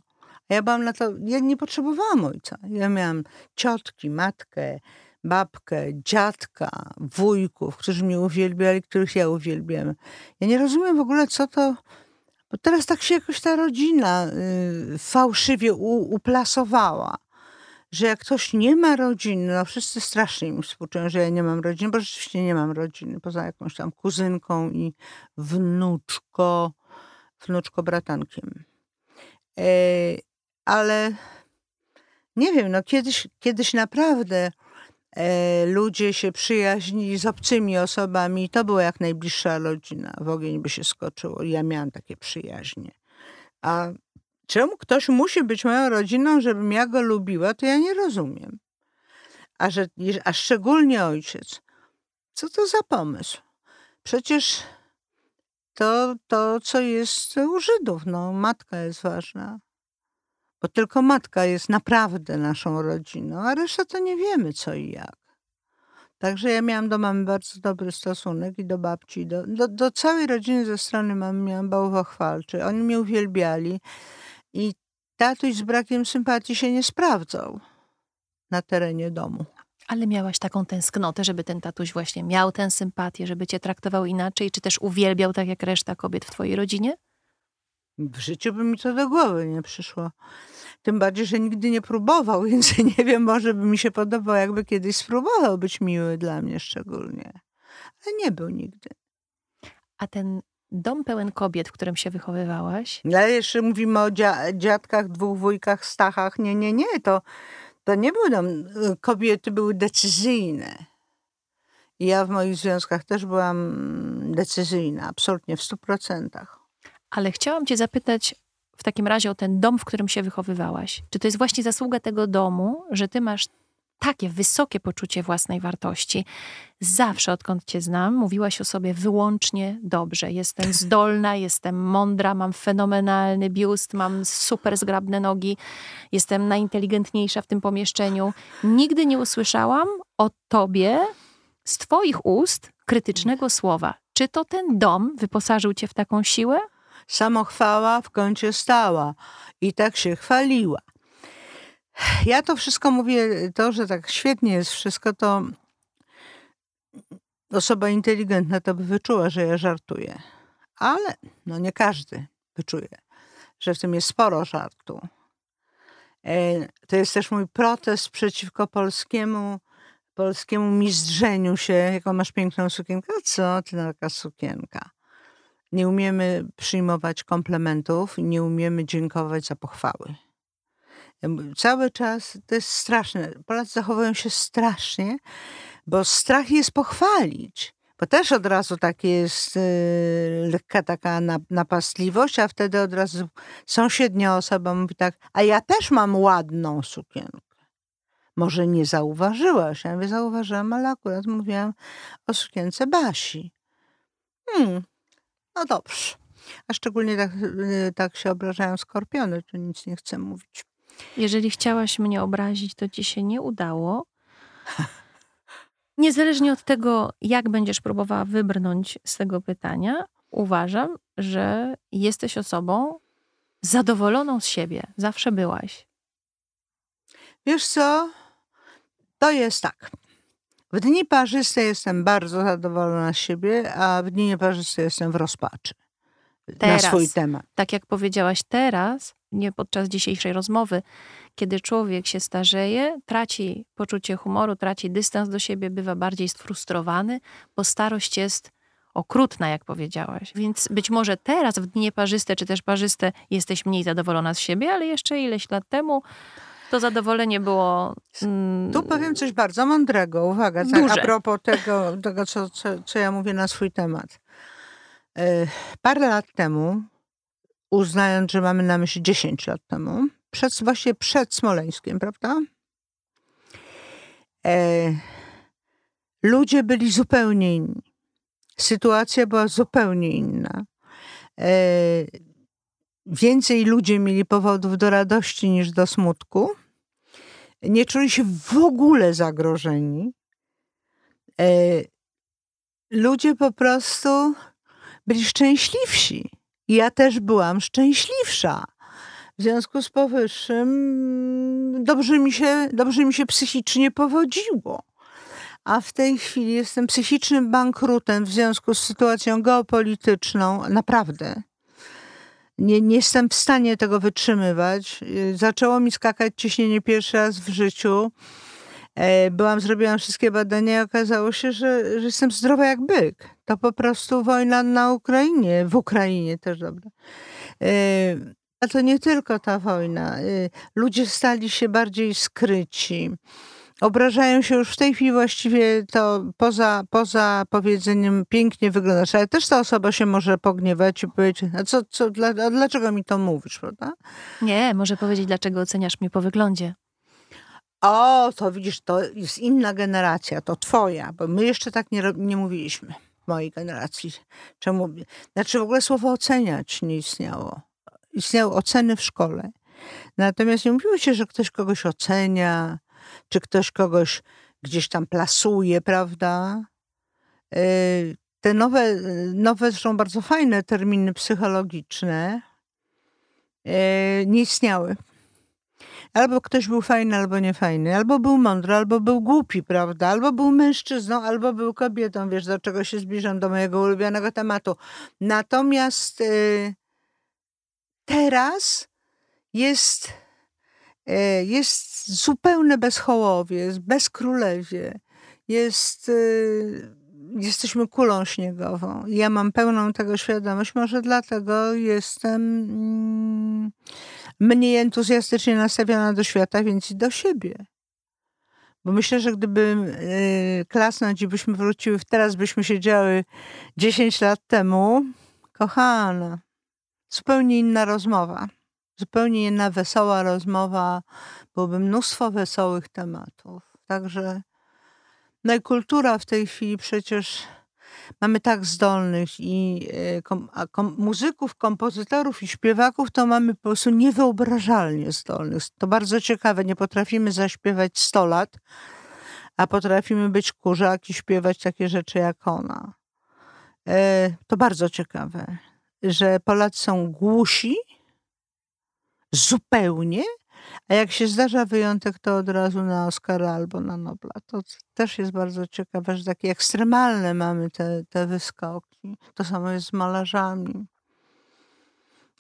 ja byłam na to, ja nie potrzebowałam ojca. Ja miałam ciotki, matkę, babkę, dziadka, wujków, którzy mnie uwielbiali, których ja uwielbiam. Ja nie rozumiem w ogóle, co to. Bo teraz tak się jakoś ta rodzina y, fałszywie u, uplasowała. Że jak ktoś nie ma rodziny, no wszyscy strasznie mi współczują, że ja nie mam rodziny, bo rzeczywiście nie mam rodziny, poza jakąś tam kuzynką i wnuczko, wnuczko bratankiem. E, ale nie wiem, no kiedyś, kiedyś naprawdę e, ludzie się przyjaźnili z obcymi osobami i to była jak najbliższa rodzina. W ogień by się skoczyło. Ja miałam takie przyjaźnie. A czemu ktoś musi być moją rodziną, żebym ja go lubiła, to ja nie rozumiem. A, że, a szczególnie ojciec. Co to za pomysł? Przecież to, to, co jest u Żydów, no, matka jest ważna bo tylko matka jest naprawdę naszą rodziną, a reszta to nie wiemy co i jak. Także ja miałam do mamy bardzo dobry stosunek i do babci, do, do, do całej rodziny ze strony mamy miałam bałwochwalczy. Oni mnie uwielbiali i tatuś z brakiem sympatii się nie sprawdzał na terenie domu. Ale miałaś taką tęsknotę, żeby ten tatuś właśnie miał tę sympatię, żeby cię traktował inaczej, czy też uwielbiał tak jak reszta kobiet w twojej rodzinie? W życiu by mi to do głowy nie przyszło. Tym bardziej, że nigdy nie próbował, więc nie wiem, może by mi się podobał, jakby kiedyś spróbował być miły dla mnie szczególnie. Ale nie był nigdy. A ten dom pełen kobiet, w którym się wychowywałaś? Ale jeszcze mówimy o dzia dziadkach, dwóch wujkach, stachach. Nie, nie, nie. To, to nie był dom. Kobiety były decyzyjne. I ja w moich związkach też byłam decyzyjna, absolutnie w stu procentach. Ale chciałam Cię zapytać w takim razie o ten dom, w którym się wychowywałaś. Czy to jest właśnie zasługa tego domu, że Ty masz takie wysokie poczucie własnej wartości. Zawsze, odkąd Cię znam, mówiłaś o sobie wyłącznie dobrze. Jestem zdolna, jestem mądra, mam fenomenalny biust, mam super zgrabne nogi, jestem najinteligentniejsza w tym pomieszczeniu. Nigdy nie usłyszałam o Tobie z Twoich ust krytycznego słowa. Czy to ten dom wyposażył Cię w taką siłę? Samochwała w kącie stała i tak się chwaliła. Ja to wszystko mówię, to, że tak świetnie jest wszystko, to osoba inteligentna to by wyczuła, że ja żartuję. Ale no nie każdy wyczuje, że w tym jest sporo żartu. E, to jest też mój protest przeciwko polskiemu, polskiemu mizdrzeniu się, jaką masz piękną sukienkę. Co ty taka sukienka? Nie umiemy przyjmować komplementów nie umiemy dziękować za pochwały. Cały czas to jest straszne. Polacy zachowują się strasznie, bo strach jest pochwalić. Bo też od razu takie jest yy, lekka taka napastliwość, a wtedy od razu sąsiednia osoba mówi tak, a ja też mam ładną sukienkę. Może nie zauważyłaś, ja nie zauważyłam, ale akurat mówiłam o sukience Basi. Hmm, no dobrze. A szczególnie tak, y, tak się obrażają skorpiony, to nic nie chcę mówić. Jeżeli chciałaś mnie obrazić, to ci się nie udało. Niezależnie od tego, jak będziesz próbowała wybrnąć z tego pytania, uważam, że jesteś osobą zadowoloną z siebie. Zawsze byłaś. Wiesz co? To jest tak. W dni parzyste jestem bardzo zadowolona z siebie, a w dni nieparzyste jestem w rozpaczy. Teraz, na swój temat. Tak jak powiedziałaś teraz, nie podczas dzisiejszej rozmowy, kiedy człowiek się starzeje, traci poczucie humoru, traci dystans do siebie, bywa bardziej sfrustrowany, bo starość jest okrutna, jak powiedziałaś. Więc być może teraz, w dni nieparzyste czy też parzyste, jesteś mniej zadowolona z siebie, ale jeszcze ileś lat temu to zadowolenie było. Mm, tu powiem coś bardzo mądrego. Uwaga, tak, a propos tego, tego co, co, co ja mówię na swój temat. E, parę lat temu, uznając, że mamy na myśli 10 lat temu, przed, właśnie przed Smoleńskiem, prawda? E, ludzie byli zupełnie inni. Sytuacja była zupełnie inna. E, więcej ludzie mieli powodów do radości niż do smutku. Nie czuli się w ogóle zagrożeni. E, ludzie po prostu byli szczęśliwsi. Ja też byłam szczęśliwsza. W związku z powyższym dobrze mi się, dobrze mi się psychicznie powodziło. a w tej chwili jestem psychicznym bankrutem w związku z sytuacją geopolityczną. Naprawdę. Nie, nie jestem w stanie tego wytrzymywać. Zaczęło mi skakać ciśnienie pierwszy raz w życiu. E, byłam, zrobiłam wszystkie badania i okazało się, że, że jestem zdrowa jak byk. To po prostu wojna na Ukrainie, w Ukrainie też dobra. E, a to nie tylko ta wojna. E, ludzie stali się bardziej skryci. Obrażają się już w tej chwili właściwie to poza, poza powiedzeniem pięknie wyglądasz, ale też ta osoba się może pogniewać i powiedzieć, a co, co, dla, a dlaczego mi to mówisz, prawda? Nie, może powiedzieć, dlaczego oceniasz mnie po wyglądzie. O, to widzisz, to jest inna generacja, to twoja, bo my jeszcze tak nie, nie mówiliśmy mojej generacji. Czemu? Znaczy w ogóle słowo oceniać nie istniało. Istniały oceny w szkole. Natomiast nie mówiło się, że ktoś kogoś ocenia, czy ktoś kogoś gdzieś tam plasuje, prawda? E, te nowe, nowe zresztą bardzo fajne terminy psychologiczne e, nie istniały. Albo ktoś był fajny, albo niefajny, albo był mądry, albo był głupi, prawda? Albo był mężczyzną, albo był kobietą. Wiesz, do czego się zbliżam do mojego ulubionego tematu. Natomiast y, teraz jest, y, jest zupełne bezchołowie, jest bezkrólewie, jest... Y, jesteśmy kulą śniegową. Ja mam pełną tego świadomość, może dlatego jestem mm, mniej entuzjastycznie nastawiona do świata, więc i do siebie. Bo myślę, że gdyby y, klasnąć i byśmy wróciły, teraz byśmy siedziały 10 lat temu, kochana, zupełnie inna rozmowa. Zupełnie inna wesoła rozmowa, byłoby mnóstwo wesołych tematów. Także no i kultura w tej chwili przecież mamy tak zdolnych i e, kom, kom, muzyków, kompozytorów i śpiewaków, to mamy po prostu niewyobrażalnie zdolnych. To bardzo ciekawe. Nie potrafimy zaśpiewać 100 lat, a potrafimy być kurzak i śpiewać takie rzeczy jak ona. E, to bardzo ciekawe, że Polacy są głusi zupełnie, a jak się zdarza wyjątek, to od razu na Oscara albo na Nobla. To też jest bardzo ciekawe, że takie ekstremalne mamy te, te wyskoki. To samo jest z malarzami.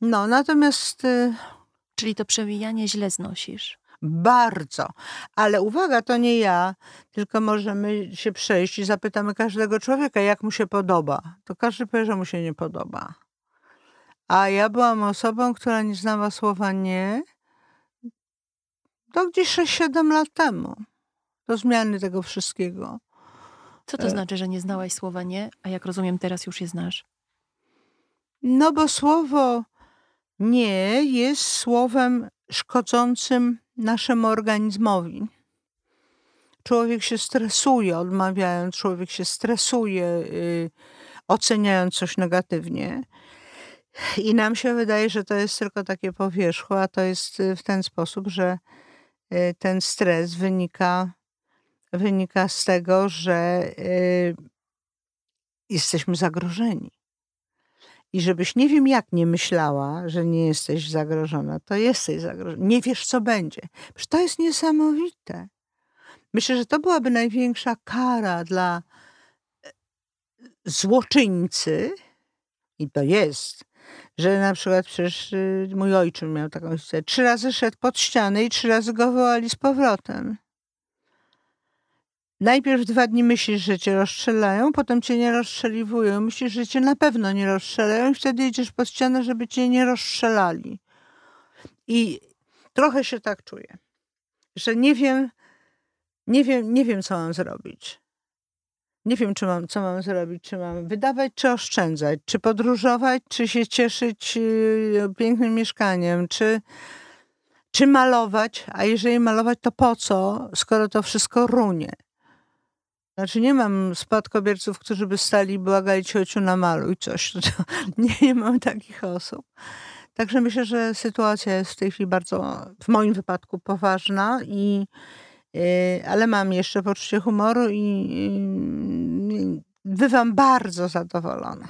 No, natomiast... Y, Czyli to przewijanie źle znosisz. Bardzo. Ale uwaga, to nie ja, tylko możemy się przejść i zapytamy każdego człowieka, jak mu się podoba. To każdy powie, że mu się nie podoba. A ja byłam osobą, która nie znała słowa nie, to gdzieś 6-7 lat temu. Do zmiany tego wszystkiego. Co to e. znaczy, że nie znałaś słowa nie, a jak rozumiem, teraz już je znasz? No bo słowo nie jest słowem szkodzącym naszemu organizmowi. Człowiek się stresuje odmawiając, człowiek się stresuje yy, oceniając coś negatywnie. I nam się wydaje, że to jest tylko takie powierzchło, a to jest y, w ten sposób, że ten stres wynika, wynika z tego, że y, jesteśmy zagrożeni. I żebyś nie wiem jak nie myślała, że nie jesteś zagrożona, to jesteś zagrożona. Nie wiesz, co będzie. Przecież to jest niesamowite. Myślę, że to byłaby największa kara dla e, złoczyńcy, i to jest, że na przykład przecież y, mój ojczym miał taką sytuację. Trzy razy szedł pod ścianę i trzy razy go wołali z powrotem. Najpierw dwa dni myślisz, że cię rozstrzelają, potem cię nie rozstrzeliwują. Myślisz, że cię na pewno nie rozstrzelają i wtedy idziesz pod ścianę, żeby cię nie rozstrzelali. I trochę się tak czuję, że nie wiem, nie wiem, nie wiem, co mam zrobić nie wiem, czy mam, co mam zrobić, czy mam wydawać, czy oszczędzać, czy podróżować, czy się cieszyć y, pięknym mieszkaniem, czy, czy malować, a jeżeli malować, to po co, skoro to wszystko runie? Znaczy nie mam spadkobierców, którzy by stali i błagali ciociu na maluj coś. nie, nie mam takich osób. Także myślę, że sytuacja jest w tej chwili bardzo, w moim wypadku, poważna i ale mam jeszcze poczucie humoru i bywam bardzo zadowolona.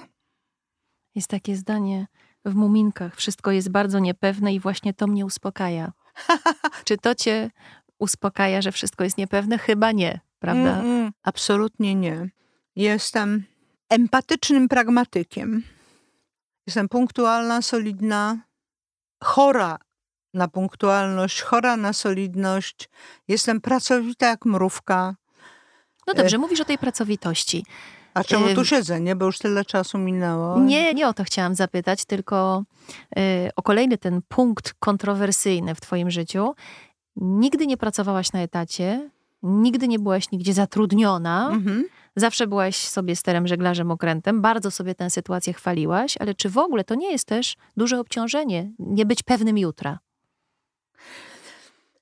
Jest takie zdanie w muminkach: wszystko jest bardzo niepewne i właśnie to mnie uspokaja. Czy to cię uspokaja, że wszystko jest niepewne? Chyba nie. prawda? Mm, mm, absolutnie nie. Jestem empatycznym pragmatykiem. Jestem punktualna, solidna, chora na punktualność, chora na solidność. Jestem pracowita jak mrówka. No dobrze, mówisz o tej pracowitości. A czemu tu siedzę, nie? Bo już tyle czasu minęło. Nie, nie o to chciałam zapytać, tylko y, o kolejny ten punkt kontrowersyjny w twoim życiu. Nigdy nie pracowałaś na etacie, nigdy nie byłaś nigdzie zatrudniona. Mhm. Zawsze byłaś sobie sterem, żeglarzem, okrętem. Bardzo sobie tę sytuację chwaliłaś, ale czy w ogóle to nie jest też duże obciążenie, nie być pewnym jutra?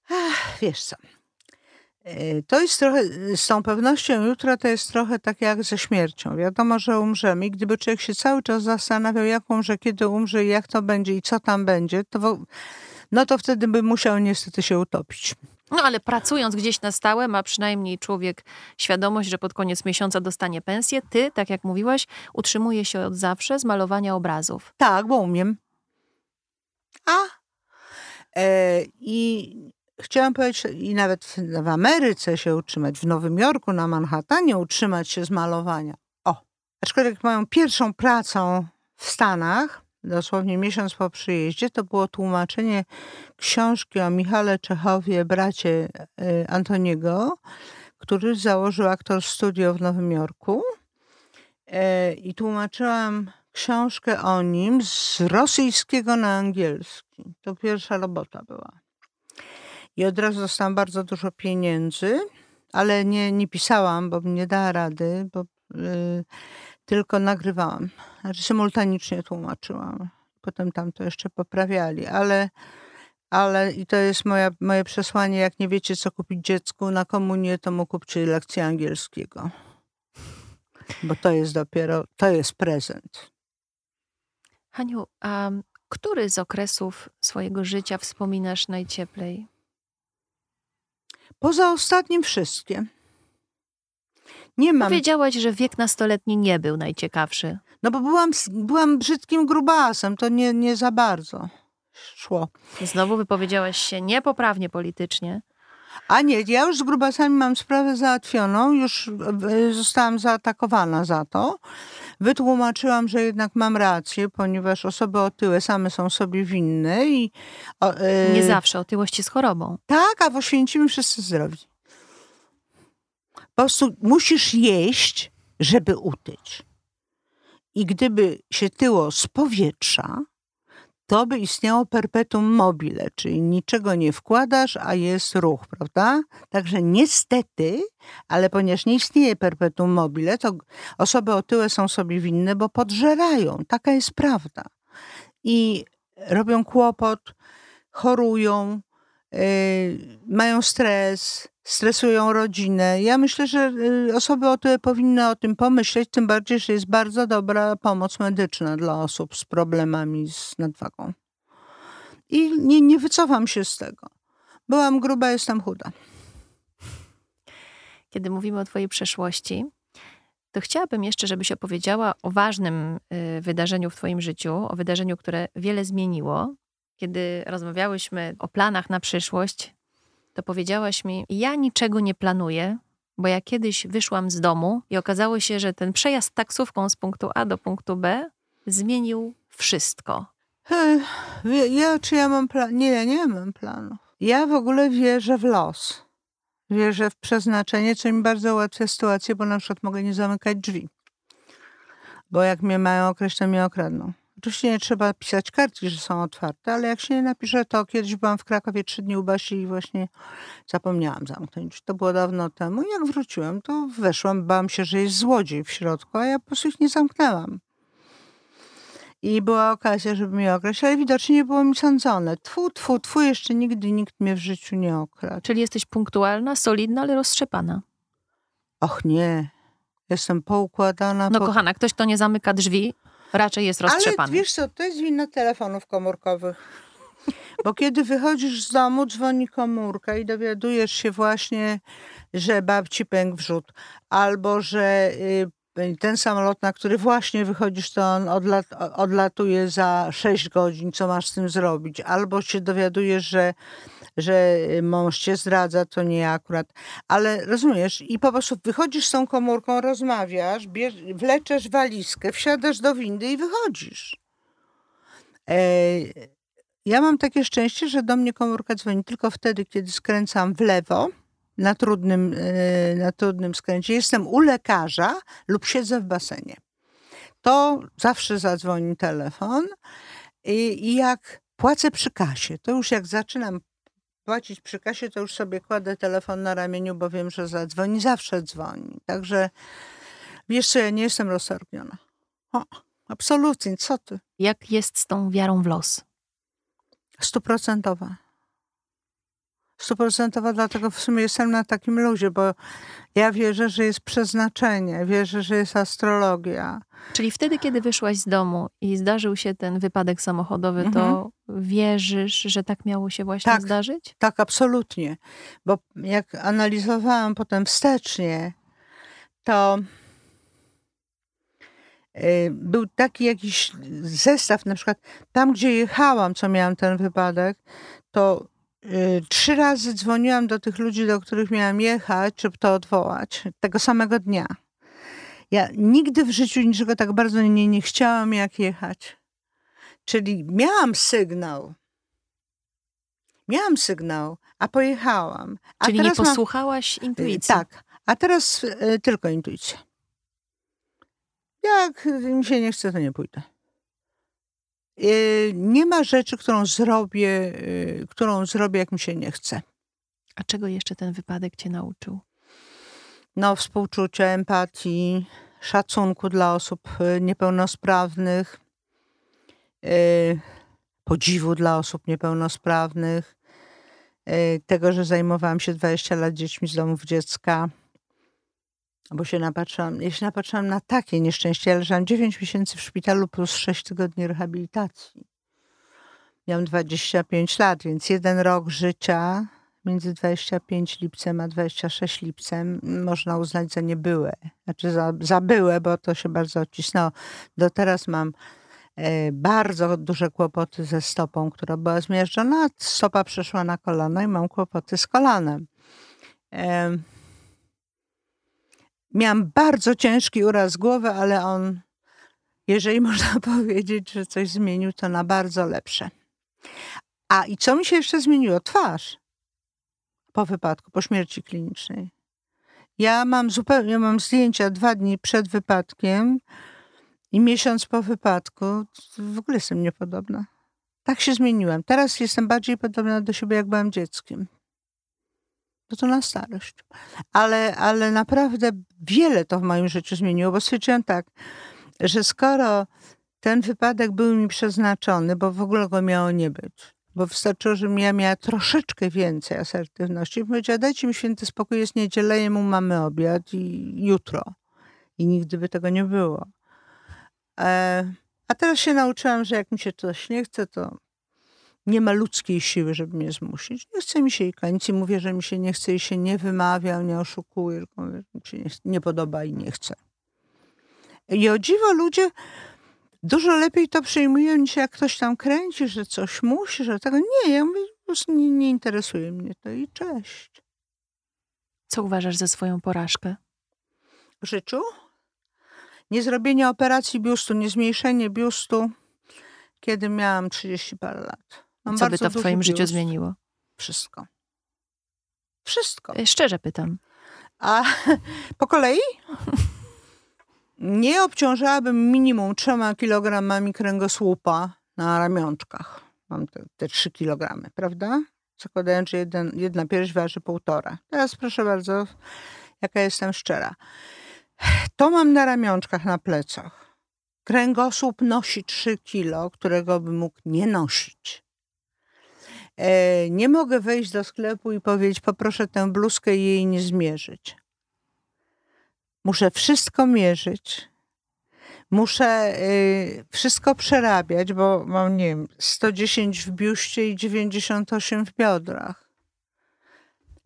Ach, wiesz co, e, to jest trochę, z tą pewnością jutra to jest trochę tak jak ze śmiercią. Wiadomo, że umrzemy i gdyby człowiek się cały czas zastanawiał, jak umrze, kiedy umrze, jak to będzie i co tam będzie, to, no to wtedy by musiał niestety się utopić. No ale pracując gdzieś na stałe, ma przynajmniej człowiek świadomość, że pod koniec miesiąca dostanie pensję. Ty, tak jak mówiłaś, utrzymuje się od zawsze z malowania obrazów. Tak, bo umiem. A. E, I chciałam powiedzieć, i nawet w, Ameryce się utrzymać, w Nowym Jorku, na Manhattanie utrzymać się z malowania. O, aczkolwiek moją pierwszą pracą w Stanach, dosłownie miesiąc po przyjeździe, to było tłumaczenie książki o Michale Czechowie, bracie y, Antoniego, który założył aktor studio w Nowym Jorku. E, I tłumaczyłam książkę o nim z rosyjskiego na angielski. To pierwsza robota była. I od razu dostałam bardzo dużo pieniędzy, ale nie, nie pisałam, bo nie dała rady, bo y, tylko nagrywałam. Znaczy symultanicznie tłumaczyłam. Potem tam to jeszcze poprawiali, ale, ale i to jest moja, moje przesłanie, jak nie wiecie co kupić dziecku na komunię, to mu kupcie lekcję angielskiego. Bo to jest dopiero, to jest prezent. Haniu, a który z okresów swojego życia wspominasz najcieplej? Poza ostatnim wszystkie. Nie mam. Powiedziałaś, że wiek nastoletni nie był najciekawszy. No bo byłam, byłam brzydkim grubasem, to nie, nie za bardzo szło. Znowu wypowiedziałaś się niepoprawnie politycznie. A nie, ja już z grubasami mam sprawę załatwioną, już e, zostałam zaatakowana za to. Wytłumaczyłam, że jednak mam rację, ponieważ osoby otyłe same są sobie winne i... O, yy... Nie zawsze otyłość jest chorobą. Tak, a w Oświęcimiu wszyscy zdrowi. Po prostu musisz jeść, żeby utyć. I gdyby się tyło z powietrza, to by istniało perpetuum mobile, czyli niczego nie wkładasz, a jest ruch, prawda? Także niestety, ale ponieważ nie istnieje perpetuum mobile, to osoby otyłe są sobie winne, bo podżerają. Taka jest prawda. I robią kłopot, chorują, mają stres, stresują rodzinę. Ja myślę, że y, osoby o tyle powinny o tym pomyśleć, tym bardziej, że jest bardzo dobra pomoc medyczna dla osób z problemami z nadwagą. I nie, nie wycofam się z tego. Byłam gruba, jestem chuda. Kiedy mówimy o Twojej przeszłości, to chciałabym jeszcze, żebyś opowiedziała o ważnym y, wydarzeniu w Twoim życiu, o wydarzeniu, które wiele zmieniło. Kiedy rozmawiałyśmy o planach na przyszłość, to powiedziałaś mi: Ja niczego nie planuję, bo ja kiedyś wyszłam z domu i okazało się, że ten przejazd taksówką z punktu A do punktu B zmienił wszystko. Ja, czy ja mam plan? Nie, ja nie mam planu. Ja w ogóle wierzę w los. Wierzę w przeznaczenie, co mi bardzo ułatwia sytuację, bo na przykład mogę nie zamykać drzwi. Bo jak mnie mają określić, to mnie okradną. Oczywiście nie trzeba pisać kartki, że są otwarte, ale jak się nie napisze, to kiedyś byłam w Krakowie trzy dni u Basi i właśnie zapomniałam zamknąć. To było dawno temu. I jak wróciłam, to weszłam, bałam się, że jest złodziej w środku, a ja po prostu ich nie zamknęłam. I była okazja, żeby mnie okraść, ale widocznie nie było mi sądzone. Tfu, tfu, tfu, jeszcze nigdy nikt mnie w życiu nie okradł. Czyli jesteś punktualna, solidna, ale roztrzepana. Och nie. Jestem poukładana. No po... kochana, ktoś, kto nie zamyka drzwi, raczej jest roztrzepany. Ale wiesz co, to jest wina telefonów komórkowych. Bo kiedy wychodzisz z domu, dzwoni komórka i dowiadujesz się właśnie, że babci pękł wrzód, albo że y, ten samolot, na który właśnie wychodzisz, to on odlat, odlatuje za 6 godzin, co masz z tym zrobić, albo się dowiadujesz, że że mąż cię zdradza, to nie akurat. Ale rozumiesz, i po prostu wychodzisz z tą komórką, rozmawiasz, bierz, wleczesz walizkę, wsiadasz do windy i wychodzisz. E, ja mam takie szczęście, że do mnie komórka dzwoni tylko wtedy, kiedy skręcam w lewo, na trudnym, e, na trudnym skręcie. Jestem u lekarza lub siedzę w basenie. To zawsze zadzwoni telefon i, i jak płacę przy kasie, to już jak zaczynam płacić przy kasie, to już sobie kładę telefon na ramieniu, bo wiem, że zadzwoni. Zawsze dzwoni. Także wiesz co, ja nie jestem roztargniona. O, absolutnie, co ty? Jak jest z tą wiarą w los? Stuprocentowa. Stuprocentowa, dlatego w sumie jestem na takim luzie, bo ja wierzę, że jest przeznaczenie, wierzę, że jest astrologia. Czyli wtedy, kiedy wyszłaś z domu i zdarzył się ten wypadek samochodowy, mhm. to wierzysz, że tak miało się właśnie tak, zdarzyć? Tak, absolutnie. Bo jak analizowałam potem wstecznie, to y, był taki jakiś zestaw, na przykład tam, gdzie jechałam, co miałam ten wypadek, to trzy razy dzwoniłam do tych ludzi, do których miałam jechać, żeby to odwołać, tego samego dnia. Ja nigdy w życiu niczego tak bardzo nie, nie chciałam, jak jechać. Czyli miałam sygnał. Miałam sygnał, a pojechałam. A Czyli nie posłuchałaś mam... intuicji. Tak, a teraz y, tylko intuicja. Jak mi się nie chce, to nie pójdę. Y, nie ma rzeczy, którą zrobię, y, którą zrobię, jak mi się nie chce. A czego jeszcze ten wypadek cię nauczył? No, współczucia, empatii, szacunku dla osób y, niepełnosprawnych, podziwu dla osób niepełnosprawnych, tego, że zajmowałam się 20 lat dziećmi z domów dziecka, bo się napatrzyłam, ja się napatrzyłam na takie nieszczęście. Ja leżałam 9 miesięcy w szpitalu plus 6 tygodni rehabilitacji. Miałam 25 lat, więc jeden rok życia między 25 lipcem a 26 lipcem można uznać za niebyłe. Znaczy za, za byłe, bo to się bardzo odcisnęło. Do teraz mam e, bardzo duże kłopoty ze stopą, która była zmierzczona. Stopa przeszła na kolano i mam kłopoty z kolanem. Miałam bardzo ciężki uraz głowy, ale on, jeżeli można powiedzieć, że coś zmienił, to na bardzo lepsze. A i co mi się jeszcze zmieniło? Twarz po wypadku, po śmierci klinicznej. Ja mam zupełnie, mam zdjęcia dwa dni przed wypadkiem i miesiąc po wypadku. W ogóle jestem niepodobna. Tak się zmieniłam. Teraz jestem bardziej podobna do siebie, jak byłam dzieckiem. No to na starość. Ale, ale naprawdę wiele to w moim życiu zmieniło, bo stwierdziłam tak, że skoro ten wypadek był mi przeznaczony, bo w ogóle go miało nie być, bo wystarczyło, żebym ja miała troszeczkę więcej asertywności. I powiedziała, dajcie mi święty spokój, jest niedziela, jemu mamy obiad i jutro. I nigdy by tego nie było. E, a teraz się nauczyłam, że jak mi się coś nie chce, to nie ma ludzkiej siły, żeby mnie zmusić. Nie chce mi się i koniec. I mówię, że mi się nie chce i się nie wymawiam, nie oszukuję, tylko mówię, mi się nie, nie podoba i nie chce. I o dziwo ludzie dużo lepiej to przyjmują niż jak ktoś tam kręci, że coś musi, że tego nie, ja mówię, po prostu nie, nie interesuje mnie to i cześć. Co uważasz za swoją porażkę? W życiu? Niezrobienie operacji biustu, niezmniejszenie biustu, kiedy miałam 30 parę lat. Mam Co by to w twoim biust. życiu zmieniło? Wszystko. Wszystko. E, szczerze pytam. A po kolei? nie obciążałabym minimum trzema kilogramami kręgosłupa na ramionczkach. Mam te, te 3 kilogramy, prawda? Zakładając, że jeden, jedna pierś waży półtora. Teraz proszę bardzo, jaka jestem szczera. To mam na ramionczkach, na plecach. Kręgosłup nosi 3 kilo, którego bym mógł nie nosić. E, nie mogę wejść do sklepu i powiedzieć, poproszę tę bluzkę i jej nie zmierzyć. Muszę wszystko mierzyć. Muszę y, wszystko przerabiać, bo mam, nie wiem, 110 w biuście i 98 w biodrach.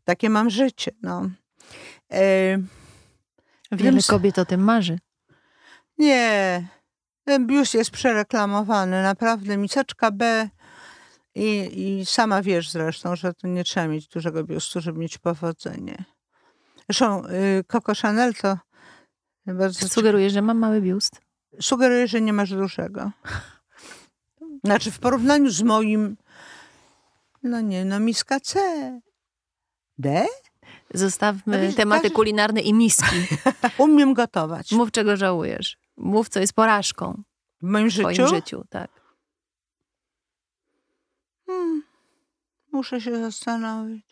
Takie mam życie, no. Wiele Wiem, kobiet o tym marzy. Nie. Ten biust jest przereklamowany. Naprawdę miseczka B I, I sama wiesz zresztą, że to nie trzeba mieć dużego biustu, żeby mieć powodzenie. Zresztą y, Coco Chanel to bardzo... Sugeruje, że mam mały biust. Sugeruje, że nie masz dużego. Znaczy w porównaniu z moim, no nie, no miska C. D? Zostawmy No wiesz, tematy każdy- kulinarne i miski. Umiem gotować. Mów, czego żałujesz. Mów, co jest porażką W moim w życiu życiu. Tak. Muszę się zastanowić.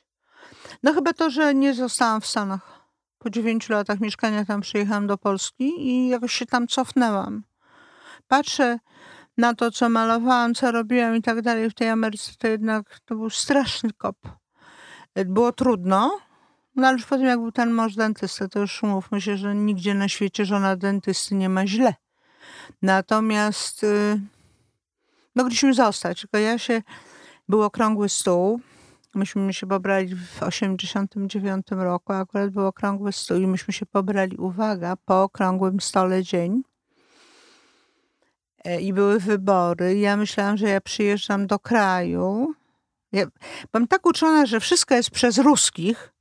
No chyba to, że nie zostałam w Stanach. Po dziewięciu latach mieszkania tam przyjechałam do Polski i jakoś się tam cofnęłam. Patrzę na to, co malowałam, co robiłam i tak dalej w tej Ameryce, to jednak to był straszny kop. Było trudno, no ale już potem jak był ten mąż dentysty, to już mówmy się, że nigdzie na świecie żona dentysty nie ma źle. Natomiast y, mogliśmy zostać, tylko ja się, był okrągły stół, myśmy się pobrali w 89 roku, akurat był okrągły stół i myśmy się pobrali, uwaga, po okrągłym stole dzień. E, I były wybory. Ja myślałam, że ja przyjeżdżam do kraju. Ja byłam tak uczona, że wszystko jest przez ruskich,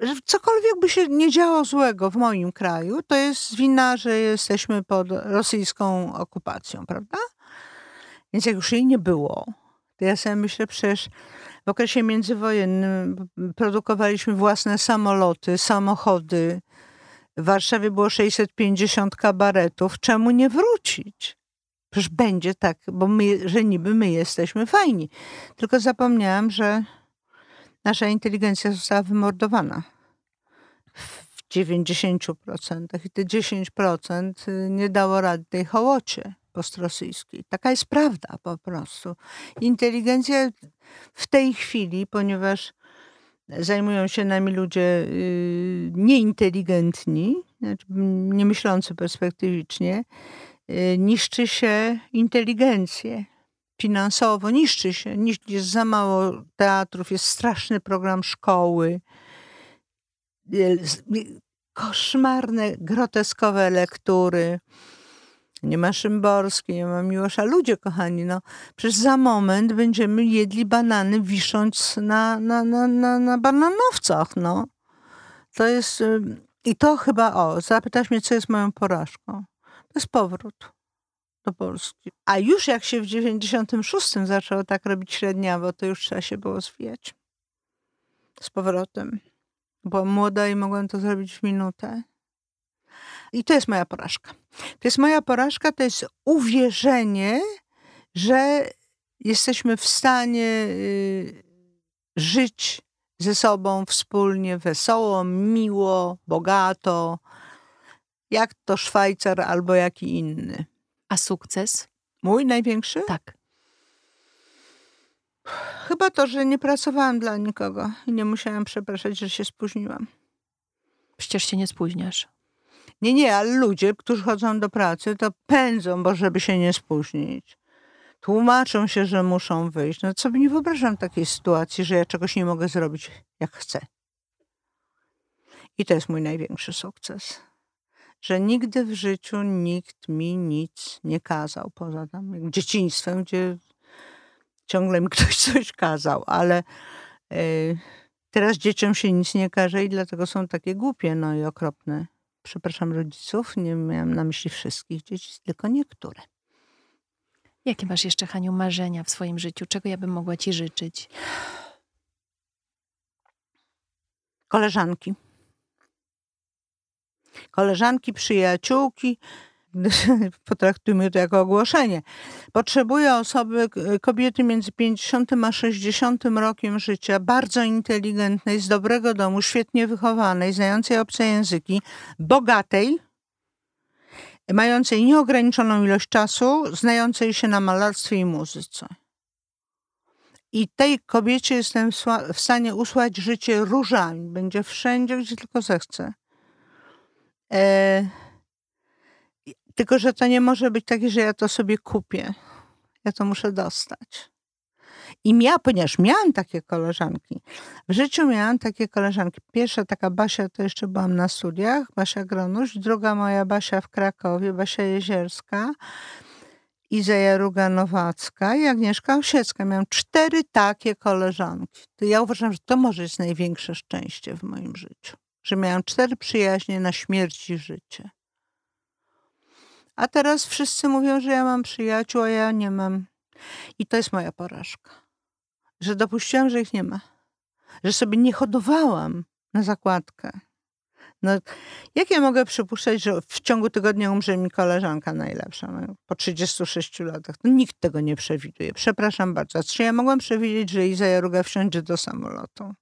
że cokolwiek by się nie działo złego w moim kraju, to jest wina, że jesteśmy pod rosyjską okupacją, prawda? Więc jak już jej nie było, to ja sobie myślę, przecież w okresie międzywojennym produkowaliśmy własne samoloty, samochody. W Warszawie było 650 kabaretów. Czemu nie wrócić? Przecież będzie tak, bo my, że niby my jesteśmy fajni. Tylko zapomniałam, że nasza inteligencja została wymordowana w 90%. I te 10% nie dało rady tej hołocie postrosyjskiej. Taka jest prawda po prostu. Inteligencja w tej chwili, ponieważ zajmują się nami ludzie y, nieinteligentni, znaczy nie myślący perspektywicznie, y, niszczy się inteligencję finansowo, niszczy się. Jest za mało teatrów, jest straszny program szkoły, y, koszmarne, groteskowe lektury. Nie ma Szymborskiej, nie ma Miłosza. Ludzie kochani, no przecież za moment będziemy jedli banany wisząc na, na, na, na, na bananowcach, no. To jest... I to chyba, o, zapytasz mnie, co jest moją porażką. To jest powrót do Polski. A już jak się w 96 zaczęło tak robić średniawo, to już trzeba się było zwijać. Z powrotem. Byłam młoda i mogłam to zrobić w minutę. I to jest moja porażka. To jest moja porażka, to jest uwierzenie, że jesteśmy w stanie y, żyć ze sobą wspólnie, wesoło, miło, bogato, jak to Szwajcar albo jaki inny. A sukces? Mój największy? Tak. Chyba to, że nie pracowałam dla nikogo i nie musiałam przepraszać, że się spóźniłam. Przecież się nie spóźniasz. Nie, nie, ale ludzie, którzy chodzą do pracy, to pędzą, bo żeby się nie spóźnić. Tłumaczą się, że muszą wyjść. No by nie wyobrażam takiej sytuacji, że ja czegoś nie mogę zrobić jak chcę. I to jest mój największy sukces. Że nigdy w życiu nikt mi nic nie kazał, poza tam dzieciństwem, gdzie ciągle mi ktoś coś kazał, ale yy, teraz dzieciom się nic nie każe i dlatego są takie głupie, no i okropne. Przepraszam rodziców, nie miałam na myśli wszystkich dzieci, tylko niektóre. Jakie masz jeszcze, Haniu, marzenia w swoim życiu? Czego ja bym mogła ci życzyć? Koleżanki. Koleżanki, przyjaciółki, potraktujmy to jako ogłoszenie. Potrzebuję osoby, kobiety między 50 a 60 rokiem życia, bardzo inteligentnej, z dobrego domu, świetnie wychowanej, znającej obce języki, bogatej, mającej nieograniczoną ilość czasu, znającej się na malarstwie i muzyce. I tej kobiecie jestem w stanie usłać życie różami. Będzie wszędzie, gdzie tylko zechce. E tylko, że to nie może być takie, że ja to sobie kupię. Ja to muszę dostać. I ja, ponieważ miałam takie koleżanki, w życiu miałam takie koleżanki. Pierwsza taka Basia, to jeszcze byłam na studiach, Basia Gronuś, druga moja Basia w Krakowie, Basia Jezierska. Iza Jaruga-Nowacka i Agnieszka Osiecka. Miałam cztery takie koleżanki. To ja uważam, że to może jest największe szczęście w moim życiu. Że miałam cztery przyjaźnie na śmierć i życie. A teraz wszyscy mówią, że ja mam przyjaciół, a ja nie mam. I to jest moja porażka. Że dopuściłam, że ich nie ma. Że sobie nie hodowałam na zakładkę. No, jak ja mogę przypuszczać, że w ciągu tygodnia umrze mi koleżanka najlepsza no, po 36 latach? No, nikt tego nie przewiduje. Przepraszam bardzo. Czy ja mogłam przewidzieć, że Iza Jaruga wsiądzie do samolotu?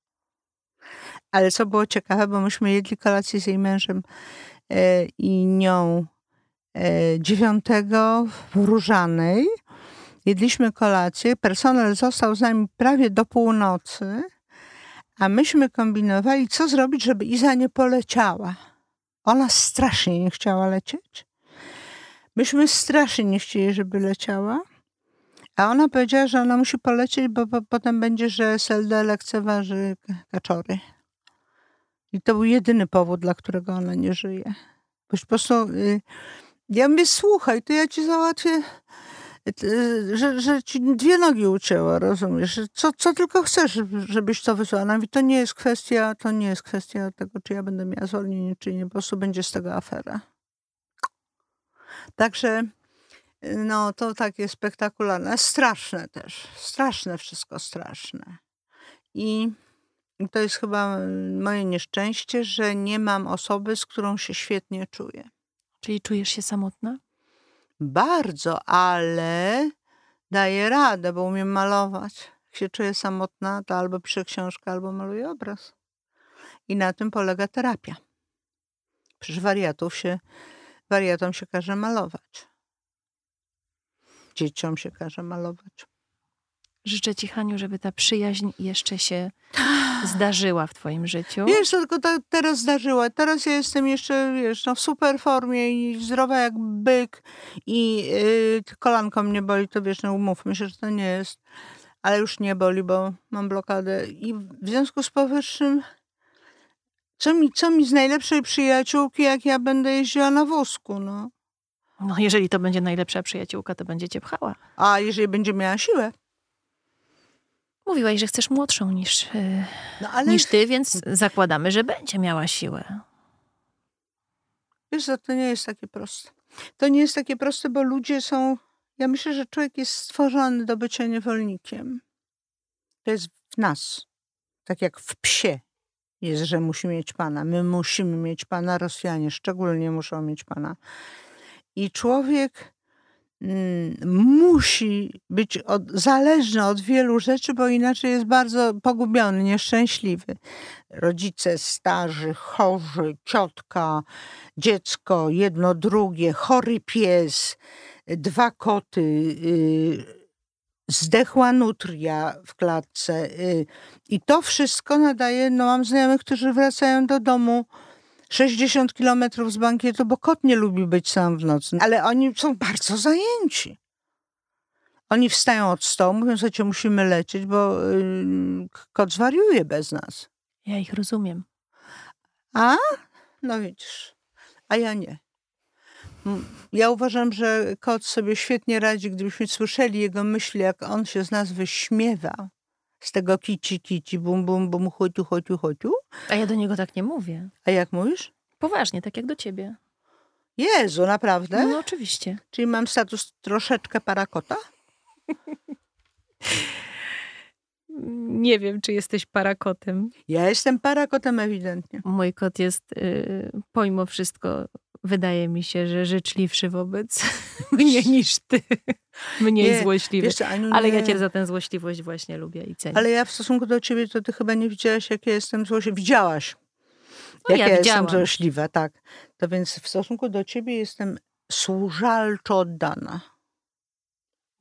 Ale co było ciekawe, bo myśmy jedli kolację z jej mężem e, i nią e, dziewiątego w Różanej. Jedliśmy kolację. Personel został z nami prawie do północy a myśmy kombinowali, co zrobić, żeby Iza nie poleciała. Ona strasznie nie chciała lecieć. Myśmy strasznie nie chcieli, żeby leciała. A ona powiedziała, że ona musi polecieć, bo, bo potem będzie, że SLD lekceważy kaczory. I to był jedyny powód, dla którego ona nie żyje. Bo po prostu, y, ja mówię, słuchaj, to ja ci załatwię że, że ci dwie nogi ucięła, rozumiesz? Co, co tylko chcesz, żebyś to wysłała. Mówi, to nie jest kwestia, to nie jest kwestia tego, czy ja będę miała zwolnienie, czy nie. Po prostu będzie z tego afera. Także no to takie spektakularne, straszne też. Straszne wszystko, straszne. I to jest chyba moje nieszczęście, że nie mam osoby, z którą się świetnie czuję. Czyli czujesz się samotna? Bardzo, ale daję radę, bo umiem malować. Jak się czuję samotna, to albo piszę książkę, albo maluję obraz. I na tym polega terapia. Przecież wariatów się, wariatom się każe malować. Dzieciom się każe malować. Życzę Ci, Haniu, żeby ta przyjaźń jeszcze się zdarzyła w Twoim życiu. Wiesz, tylko ta, teraz zdarzyła. Teraz ja jestem jeszcze, wiesz, no, w super formie i zdrowa jak byk i yy, kolanko mnie boli, to wiesz, no umówmy się, że to nie jest. Ale już nie boli, bo mam blokadę. I w związku z powyższym co mi, co mi z najlepszej przyjaciółki, jak ja będę jeździła na wózku, no. No, jeżeli to będzie najlepsza przyjaciółka, to będzie cię pchała. A jeżeli będzie miała siłę? Mówiłaś, że chcesz młodszą niż, e, no, ale... niż ty, więc zakładamy, że będzie miała siłę. Wiesz, to nie jest takie proste. To nie jest takie proste, bo ludzie są. Ja myślę, że człowiek jest stworzony do bycia niewolnikiem. To jest w nas. Tak jak w psie jest, że musi mieć pana. My musimy mieć pana, Rosjanie szczególnie muszą mieć pana. I człowiek musi być od, zależny od wielu rzeczy, bo inaczej jest bardzo pogubiony, nieszczęśliwy. Rodzice starzy, chorzy, ciotka, dziecko, jedno, drugie, chory pies, dwa koty, yy, zdechła nutria w klatce. Yy, I to wszystko nadaje, no mam znajomych, którzy wracają do domu 60 kilometrów z bankietu, bo kot nie lubi być sam w nocy. Ale oni są bardzo zajęci. Oni wstają od stołu, mówią, że musimy lecieć, bo yy, kot zwariuje bez nas. Ja ich rozumiem. A? No widzisz. A ja nie. Ja uważam, że kot sobie świetnie radzi, gdybyśmy słyszeli jego myśli, jak on się z nas wyśmiewa z tego kici, kici, bum, bum, bum, chociu, chociu, chociu. A ja do niego tak nie mówię. A jak mówisz? Poważnie, tak jak do ciebie. Jezu, naprawdę? No oczywiście. Czyli mam status troszeczkę parakota? Nie wiem, czy jesteś parakotem. Ja jestem parakotem ewidentnie. Mój kot jest y, pomimo wszystko wydaje mi się, że życzliwszy wobec mnie niż ty. Mniej nie, złośliwy. Wiesz, ale ja cię za tę złośliwość właśnie lubię i cenię. Ale ja w stosunku do ciebie to ty chyba nie widziałaś, jak ja jestem złośliwa. Widziałaś. No, jak ja, ja jestem złośliwa, tak. To więc w stosunku do ciebie jestem służalczo oddana.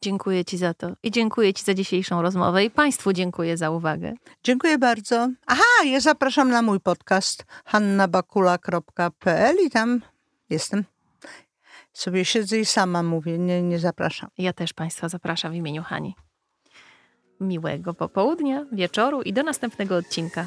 Dziękuję Ci za to i dziękuję Ci za dzisiejszą rozmowę i Państwu dziękuję za uwagę. Dziękuję bardzo. Aha, ja zapraszam na mój podcast hannabakula.pl i tam Jestem. Sobie siedzę i sama mówię, nie, nie zapraszam. Ja też Państwa zapraszam w imieniu Hani. Miłego popołudnia, wieczoru i do następnego odcinka.